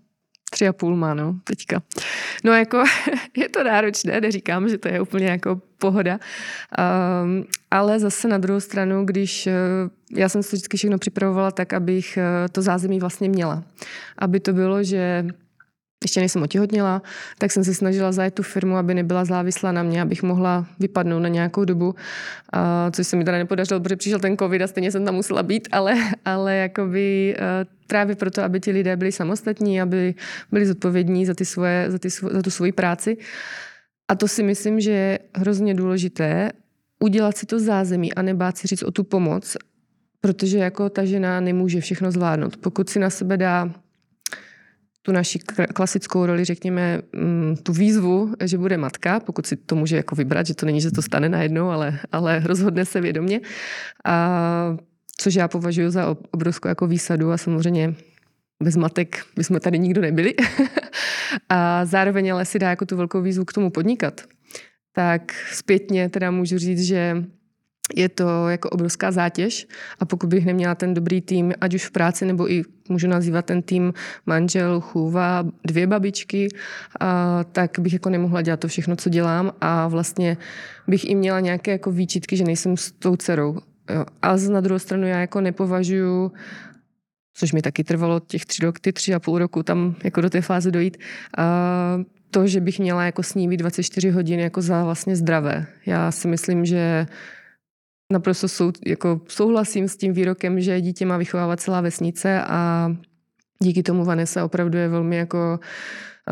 Tři a půl má, no, teďka. No jako je to náročné, neříkám, že to je úplně jako pohoda, um, ale zase na druhou stranu, když uh, já jsem si vždycky všechno připravovala tak, abych uh, to zázemí vlastně měla. Aby to bylo, že ještě než jsem otěhotněla, tak jsem se snažila zajet tu firmu, aby nebyla závislá na mě, abych mohla vypadnout na nějakou dobu, a, což se mi teda nepodařilo, protože přišel ten covid a stejně jsem tam musela být, ale, ale jakoby právě proto, aby ti lidé byli samostatní, aby byli zodpovědní za, ty svoje, za, ty, za tu svoji práci. A to si myslím, že je hrozně důležité udělat si to zázemí a nebát si říct o tu pomoc, protože jako ta žena nemůže všechno zvládnout. Pokud si na sebe dá tu naši klasickou roli, řekněme, mm, tu výzvu, že bude matka, pokud si to může jako vybrat, že to není, že to stane najednou, ale, ale rozhodne se vědomě. A což já považuji za obrovskou jako výsadu a samozřejmě bez matek bychom tady nikdo nebyli. a zároveň ale si dá jako tu velkou výzvu k tomu podnikat. Tak zpětně teda můžu říct, že je to jako obrovská zátěž a pokud bych neměla ten dobrý tým, ať už v práci, nebo i můžu nazývat ten tým manžel, chůva, dvě babičky, a, tak bych jako nemohla dělat to všechno, co dělám a vlastně bych i měla nějaké jako výčitky, že nejsem s tou dcerou. Jo. A na druhou stranu já jako nepovažuji což mi taky trvalo těch tři roky, tři a půl roku tam jako do té fáze dojít, a to, že bych měla jako s ní být 24 hodin jako za vlastně zdravé. Já si myslím, že naprosto sou, jako souhlasím s tím výrokem, že dítě má vychovávat celá vesnice a díky tomu Vanessa opravdu je velmi jako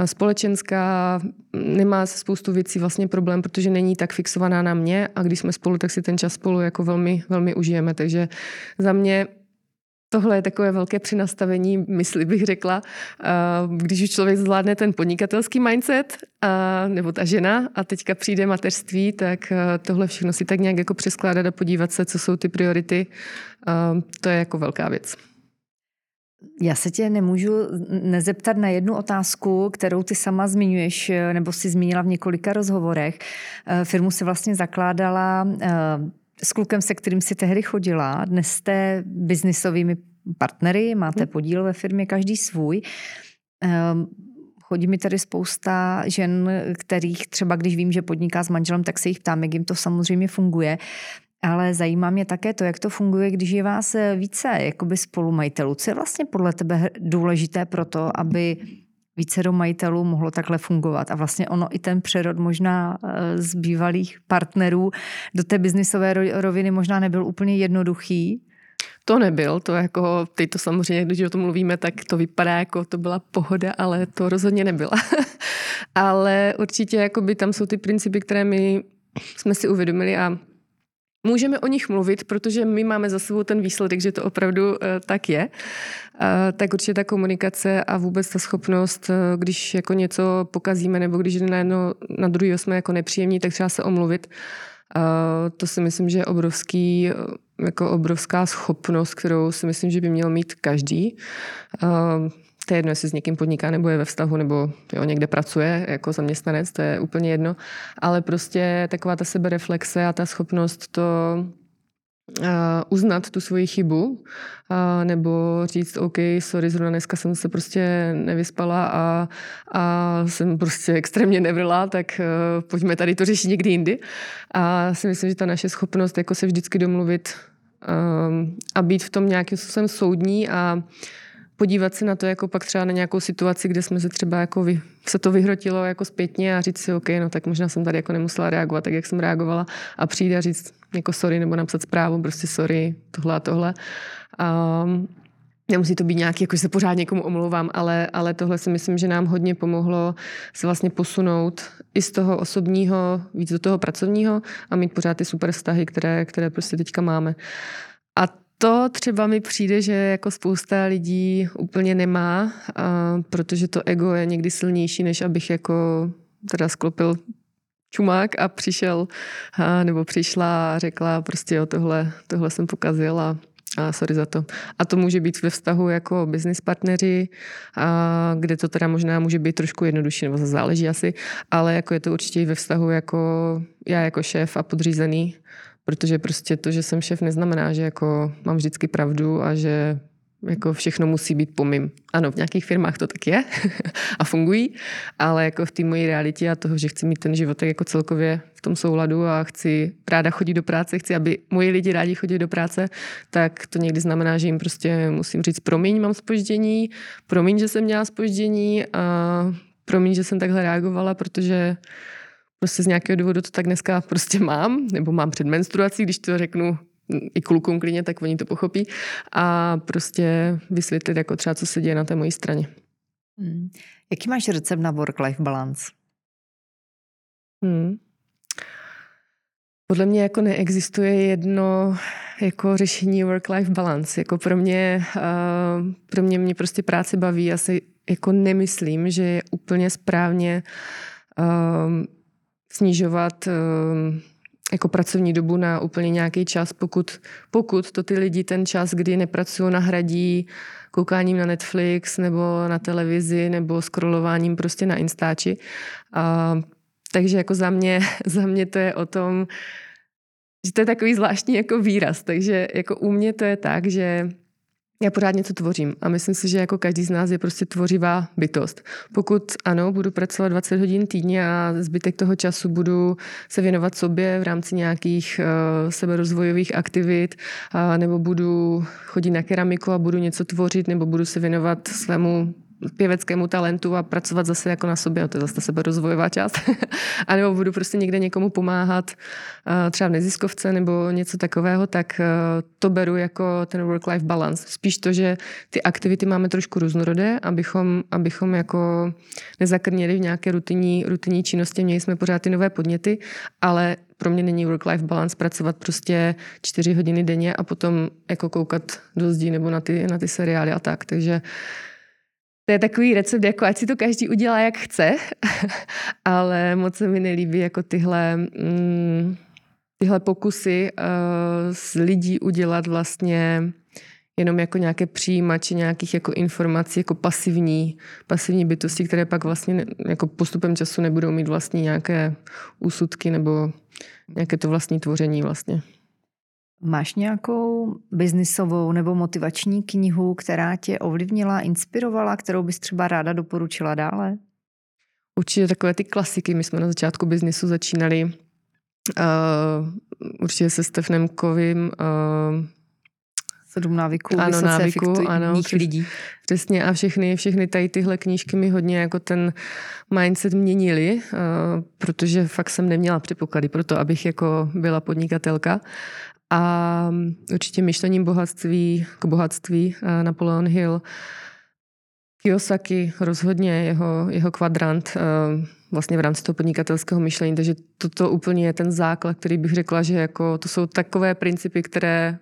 společenská, nemá se spoustu věcí vlastně problém, protože není tak fixovaná na mě a když jsme spolu, tak si ten čas spolu jako velmi, velmi užijeme. Takže za mě Tohle je takové velké přinastavení mysli, bych řekla. Když už člověk zvládne ten podnikatelský mindset, nebo ta žena, a teďka přijde mateřství, tak tohle všechno si tak nějak jako přeskládat a podívat se, co jsou ty priority, to je jako velká věc. Já se tě nemůžu nezeptat na jednu otázku, kterou ty sama zmiňuješ, nebo si zmínila v několika rozhovorech. Firmu si vlastně zakládala s klukem, se kterým si tehdy chodila. Dnes jste biznisovými partnery, máte mhm. podíl ve firmě, každý svůj. Ehm, chodí mi tady spousta žen, kterých třeba, když vím, že podniká s manželem, tak se jich ptám, jak jim to samozřejmě funguje. Ale zajímá mě také to, jak to funguje, když je vás více jakoby spolumajitelů. Co je vlastně podle tebe důležité pro to, aby více do majitelů mohlo takhle fungovat. A vlastně ono i ten přerod možná eh, z bývalých partnerů do té biznisové roviny možná nebyl úplně jednoduchý. To nebyl, to jako, teď to samozřejmě, když o tom mluvíme, tak to vypadá jako to byla pohoda, ale to rozhodně nebyla. ale určitě jakoby, tam jsou ty principy, které my jsme si uvědomili a Můžeme o nich mluvit, protože my máme za sebou ten výsledek, že to opravdu uh, tak je. Tak určitě ta komunikace a vůbec ta schopnost, uh, když jako něco pokazíme nebo když na jedno, na druhého jsme jako nepříjemní, tak třeba se omluvit. To si myslím, že je obrovský, jako obrovská schopnost, kterou si myslím, že by měl mít každý. To je jedno, jestli s někým podniká nebo je ve vztahu nebo jo, někde pracuje jako zaměstnanec, to je úplně jedno. Ale prostě taková ta sebereflexe a ta schopnost to uznat tu svoji chybu uh, nebo říct, OK, sorry, zrovna dneska jsem se prostě nevyspala a, a jsem prostě extrémně nevrla, tak uh, pojďme tady to řešit někdy jindy. A si myslím, že ta naše schopnost jako se vždycky domluvit um, a být v tom nějakým způsobem soudní a podívat se na to jako pak třeba na nějakou situaci, kde jsme se třeba jako vy, se to vyhrotilo jako zpětně a říct si, OK, no tak možná jsem tady jako nemusela reagovat tak, jak jsem reagovala a přijde a říct jako sorry nebo napsat zprávu, prostě sorry, tohle a tohle. Um, Nemusí to být nějaký, jako že se pořád někomu omlouvám, ale, ale tohle si myslím, že nám hodně pomohlo se vlastně posunout i z toho osobního víc do toho pracovního a mít pořád ty super vztahy, které, které prostě teďka máme. A to třeba mi přijde, že jako spousta lidí úplně nemá, a protože to ego je někdy silnější, než abych jako teda sklopil čumák a přišel a, nebo přišla a řekla prostě jo, tohle, tohle jsem pokazil a, a sorry za to. A to může být ve vztahu jako business partneři, a kde to teda možná může být trošku jednodušší, nebo záleží asi, ale jako je to určitě ve vztahu jako já jako šéf a podřízený, Protože prostě to, že jsem šéf, neznamená, že jako mám vždycky pravdu a že jako všechno musí být po mým. Ano, v nějakých firmách to tak je a fungují, ale jako v té mojí realitě a toho, že chci mít ten život tak jako celkově v tom souladu a chci ráda chodit do práce, chci, aby moji lidi rádi chodili do práce, tak to někdy znamená, že jim prostě musím říct promiň, mám spoždění, promiň, že jsem měla spoždění a promiň, že jsem takhle reagovala, protože prostě z nějakého důvodu to tak dneska prostě mám, nebo mám před menstruací, když to řeknu i klukům klidně, tak oni to pochopí a prostě vysvětlit jako třeba, co se děje na té mojí straně. Hmm. Jaký máš recept na work-life balance? Hmm. Podle mě jako neexistuje jedno jako řešení work-life balance. Jako pro mě, uh, pro mě mě prostě práce baví. Já si jako nemyslím, že je úplně správně uh, snižovat ehm, jako pracovní dobu na úplně nějaký čas, pokud, pokud to ty lidi ten čas, kdy nepracují, nahradí koukáním na Netflix nebo na televizi nebo scrollováním prostě na Instači. A, takže jako za mě, za mě to je o tom, že to je takový zvláštní jako výraz. Takže jako u mě to je tak, že já pořád něco tvořím a myslím si, že jako každý z nás je prostě tvořivá bytost. Pokud ano, budu pracovat 20 hodin týdně a zbytek toho času budu se věnovat sobě v rámci nějakých uh, seberozvojových aktivit, uh, nebo budu chodit na keramiku a budu něco tvořit, nebo budu se věnovat svému pěveckému talentu a pracovat zase jako na sobě, to je zase sebe rozvojová část. a nebo budu prostě někde někomu pomáhat, eh, třeba v neziskovce nebo něco takového, tak eh, to beru jako ten work-life balance. Spíš to, že ty aktivity máme trošku různorodé, abychom, abychom jako nezakrněli v nějaké rutinní, rutinní činnosti, měli jsme pořád ty nové podněty, ale pro mě není work-life balance pracovat prostě čtyři hodiny denně a potom jako koukat do zdí nebo na ty, na ty seriály a tak. Takže to je takový recept, jako ať si to každý udělá, jak chce, ale moc se mi nelíbí jako tyhle, mm, tyhle pokusy uh, z lidí udělat vlastně jenom jako nějaké přijímače nějakých jako informací, jako pasivní, pasivní bytosti, které pak vlastně jako postupem času nebudou mít vlastně nějaké úsudky nebo nějaké to vlastní tvoření vlastně. Máš nějakou biznisovou nebo motivační knihu, která tě ovlivnila, inspirovala, kterou bys třeba ráda doporučila dále? Určitě takové ty klasiky. My jsme na začátku biznisu začínali uh, určitě se Stefnem Kovým uh, sedm návyků, ano, návyků, ano, lidí. Přesně a všechny, všechny tady tyhle knížky mi hodně jako ten mindset měnili, uh, protože fakt jsem neměla předpoklady pro to, abych jako byla podnikatelka. A určitě myšlením bohatství k bohatství uh, Napoleon Hill, Kiyosaki rozhodně, jeho, jeho kvadrant uh, vlastně v rámci toho podnikatelského myšlení, takže toto úplně je ten základ, který bych řekla, že jako to jsou takové principy, které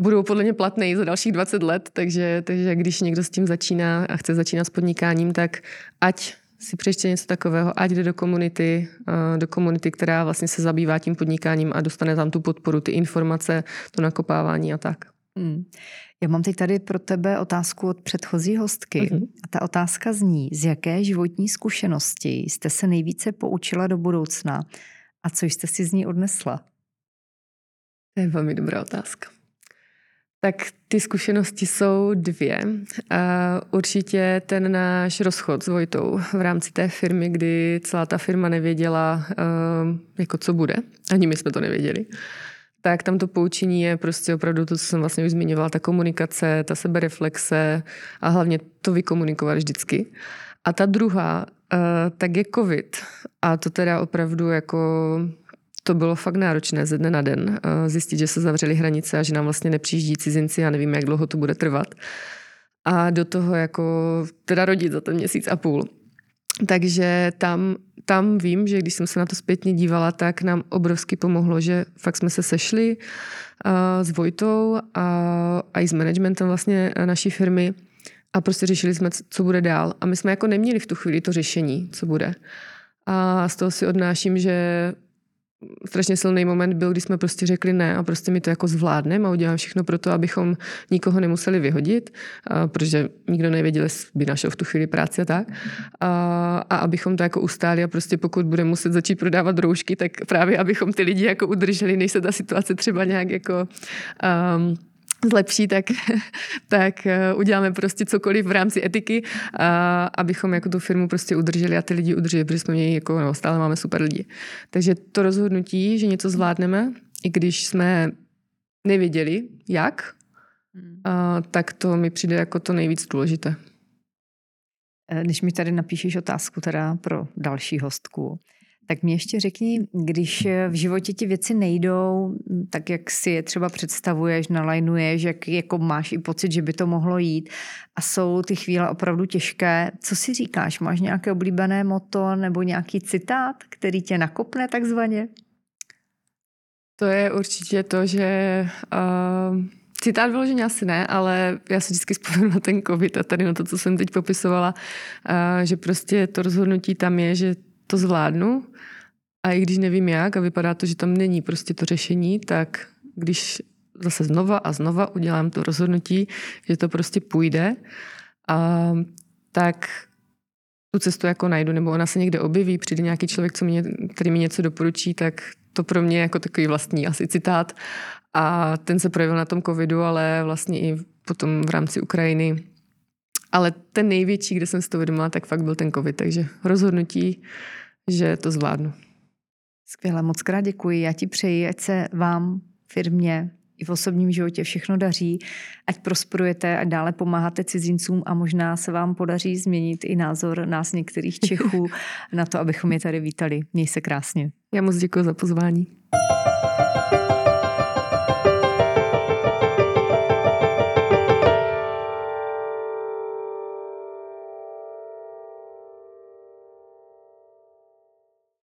budou podle mě platné za dalších 20 let, takže, takže když někdo s tím začíná a chce začínat s podnikáním, tak ať si přečte něco takového, ať jde do komunity, do komunity, která vlastně se zabývá tím podnikáním a dostane tam tu podporu, ty informace, to nakopávání a tak. Hmm. Já mám teď tady pro tebe otázku od předchozí hostky. Uh-huh. A ta otázka zní, z jaké životní zkušenosti jste se nejvíce poučila do budoucna a co jste si z ní odnesla? To je velmi dobrá otázka. Tak ty zkušenosti jsou dvě. Určitě ten náš rozchod s Vojtou v rámci té firmy, kdy celá ta firma nevěděla, jako co bude. Ani my jsme to nevěděli. Tak tam to poučení je prostě opravdu to, co jsem vlastně už zmiňovala, ta komunikace, ta sebereflexe a hlavně to vykomunikovat vždycky. A ta druhá, tak je covid. A to teda opravdu jako to bylo fakt náročné ze dne na den eh, zjistit, že se zavřely hranice a že nám vlastně nepřijíždí cizinci a nevím, jak dlouho to bude trvat. A do toho jako teda rodit za ten měsíc a půl. Takže tam, tam vím, že když jsem se na to zpětně dívala, tak nám obrovsky pomohlo, že fakt jsme se sešli uh, s Vojtou a, a i s managementem vlastně naší firmy a prostě řešili jsme, co bude dál. A my jsme jako neměli v tu chvíli to řešení, co bude. A z toho si odnáším, že strašně silný moment byl, kdy jsme prostě řekli ne a prostě mi to jako zvládneme a uděláme všechno pro to, abychom nikoho nemuseli vyhodit, protože nikdo nevěděl, jestli by našel v tu chvíli práci a tak. A, a abychom to jako ustáli a prostě pokud budeme muset začít prodávat roušky, tak právě abychom ty lidi jako udrželi, než se ta situace třeba nějak jako um, zlepší, tak, tak eh, uděláme prostě cokoliv v rámci etiky, a, abychom jako tu firmu prostě udrželi a ty lidi udrželi, protože jsme měli jako, no, stále máme super lidi. Takže to rozhodnutí, že něco zvládneme, i když jsme nevěděli, jak, a, tak to mi přijde jako to nejvíc důležité. Eh, než mi tady napíšeš otázku teda pro další hostku, tak mě ještě řekni, když v životě ti věci nejdou, tak jak si je třeba představuješ, nalajnuješ, jak jako máš i pocit, že by to mohlo jít a jsou ty chvíle opravdu těžké. Co si říkáš? Máš nějaké oblíbené moto nebo nějaký citát, který tě nakopne takzvaně? To je určitě to, že uh, citát vyloženě asi ne, ale já se vždycky vzpomenu na ten covid a tady na to, co jsem teď popisovala, uh, že prostě to rozhodnutí tam je, že to zvládnu a i když nevím jak a vypadá to, že tam není prostě to řešení, tak když zase znova a znova udělám to rozhodnutí, že to prostě půjde, a, tak tu cestu jako najdu, nebo ona se někde objeví, přijde nějaký člověk, co mě, který mi něco doporučí, tak to pro mě je jako takový vlastní asi citát. A ten se projevil na tom covidu, ale vlastně i potom v rámci Ukrajiny ale ten největší, kde jsem si to uvědomila, tak fakt byl ten covid, takže rozhodnutí, že to zvládnu. Skvěle, moc krát děkuji. Já ti přeji, ať se vám, firmě, i v osobním životě všechno daří, ať prosperujete a dále pomáháte cizincům a možná se vám podaří změnit i názor nás některých Čechů na to, abychom je tady vítali. Měj se krásně. Já moc děkuji za pozvání.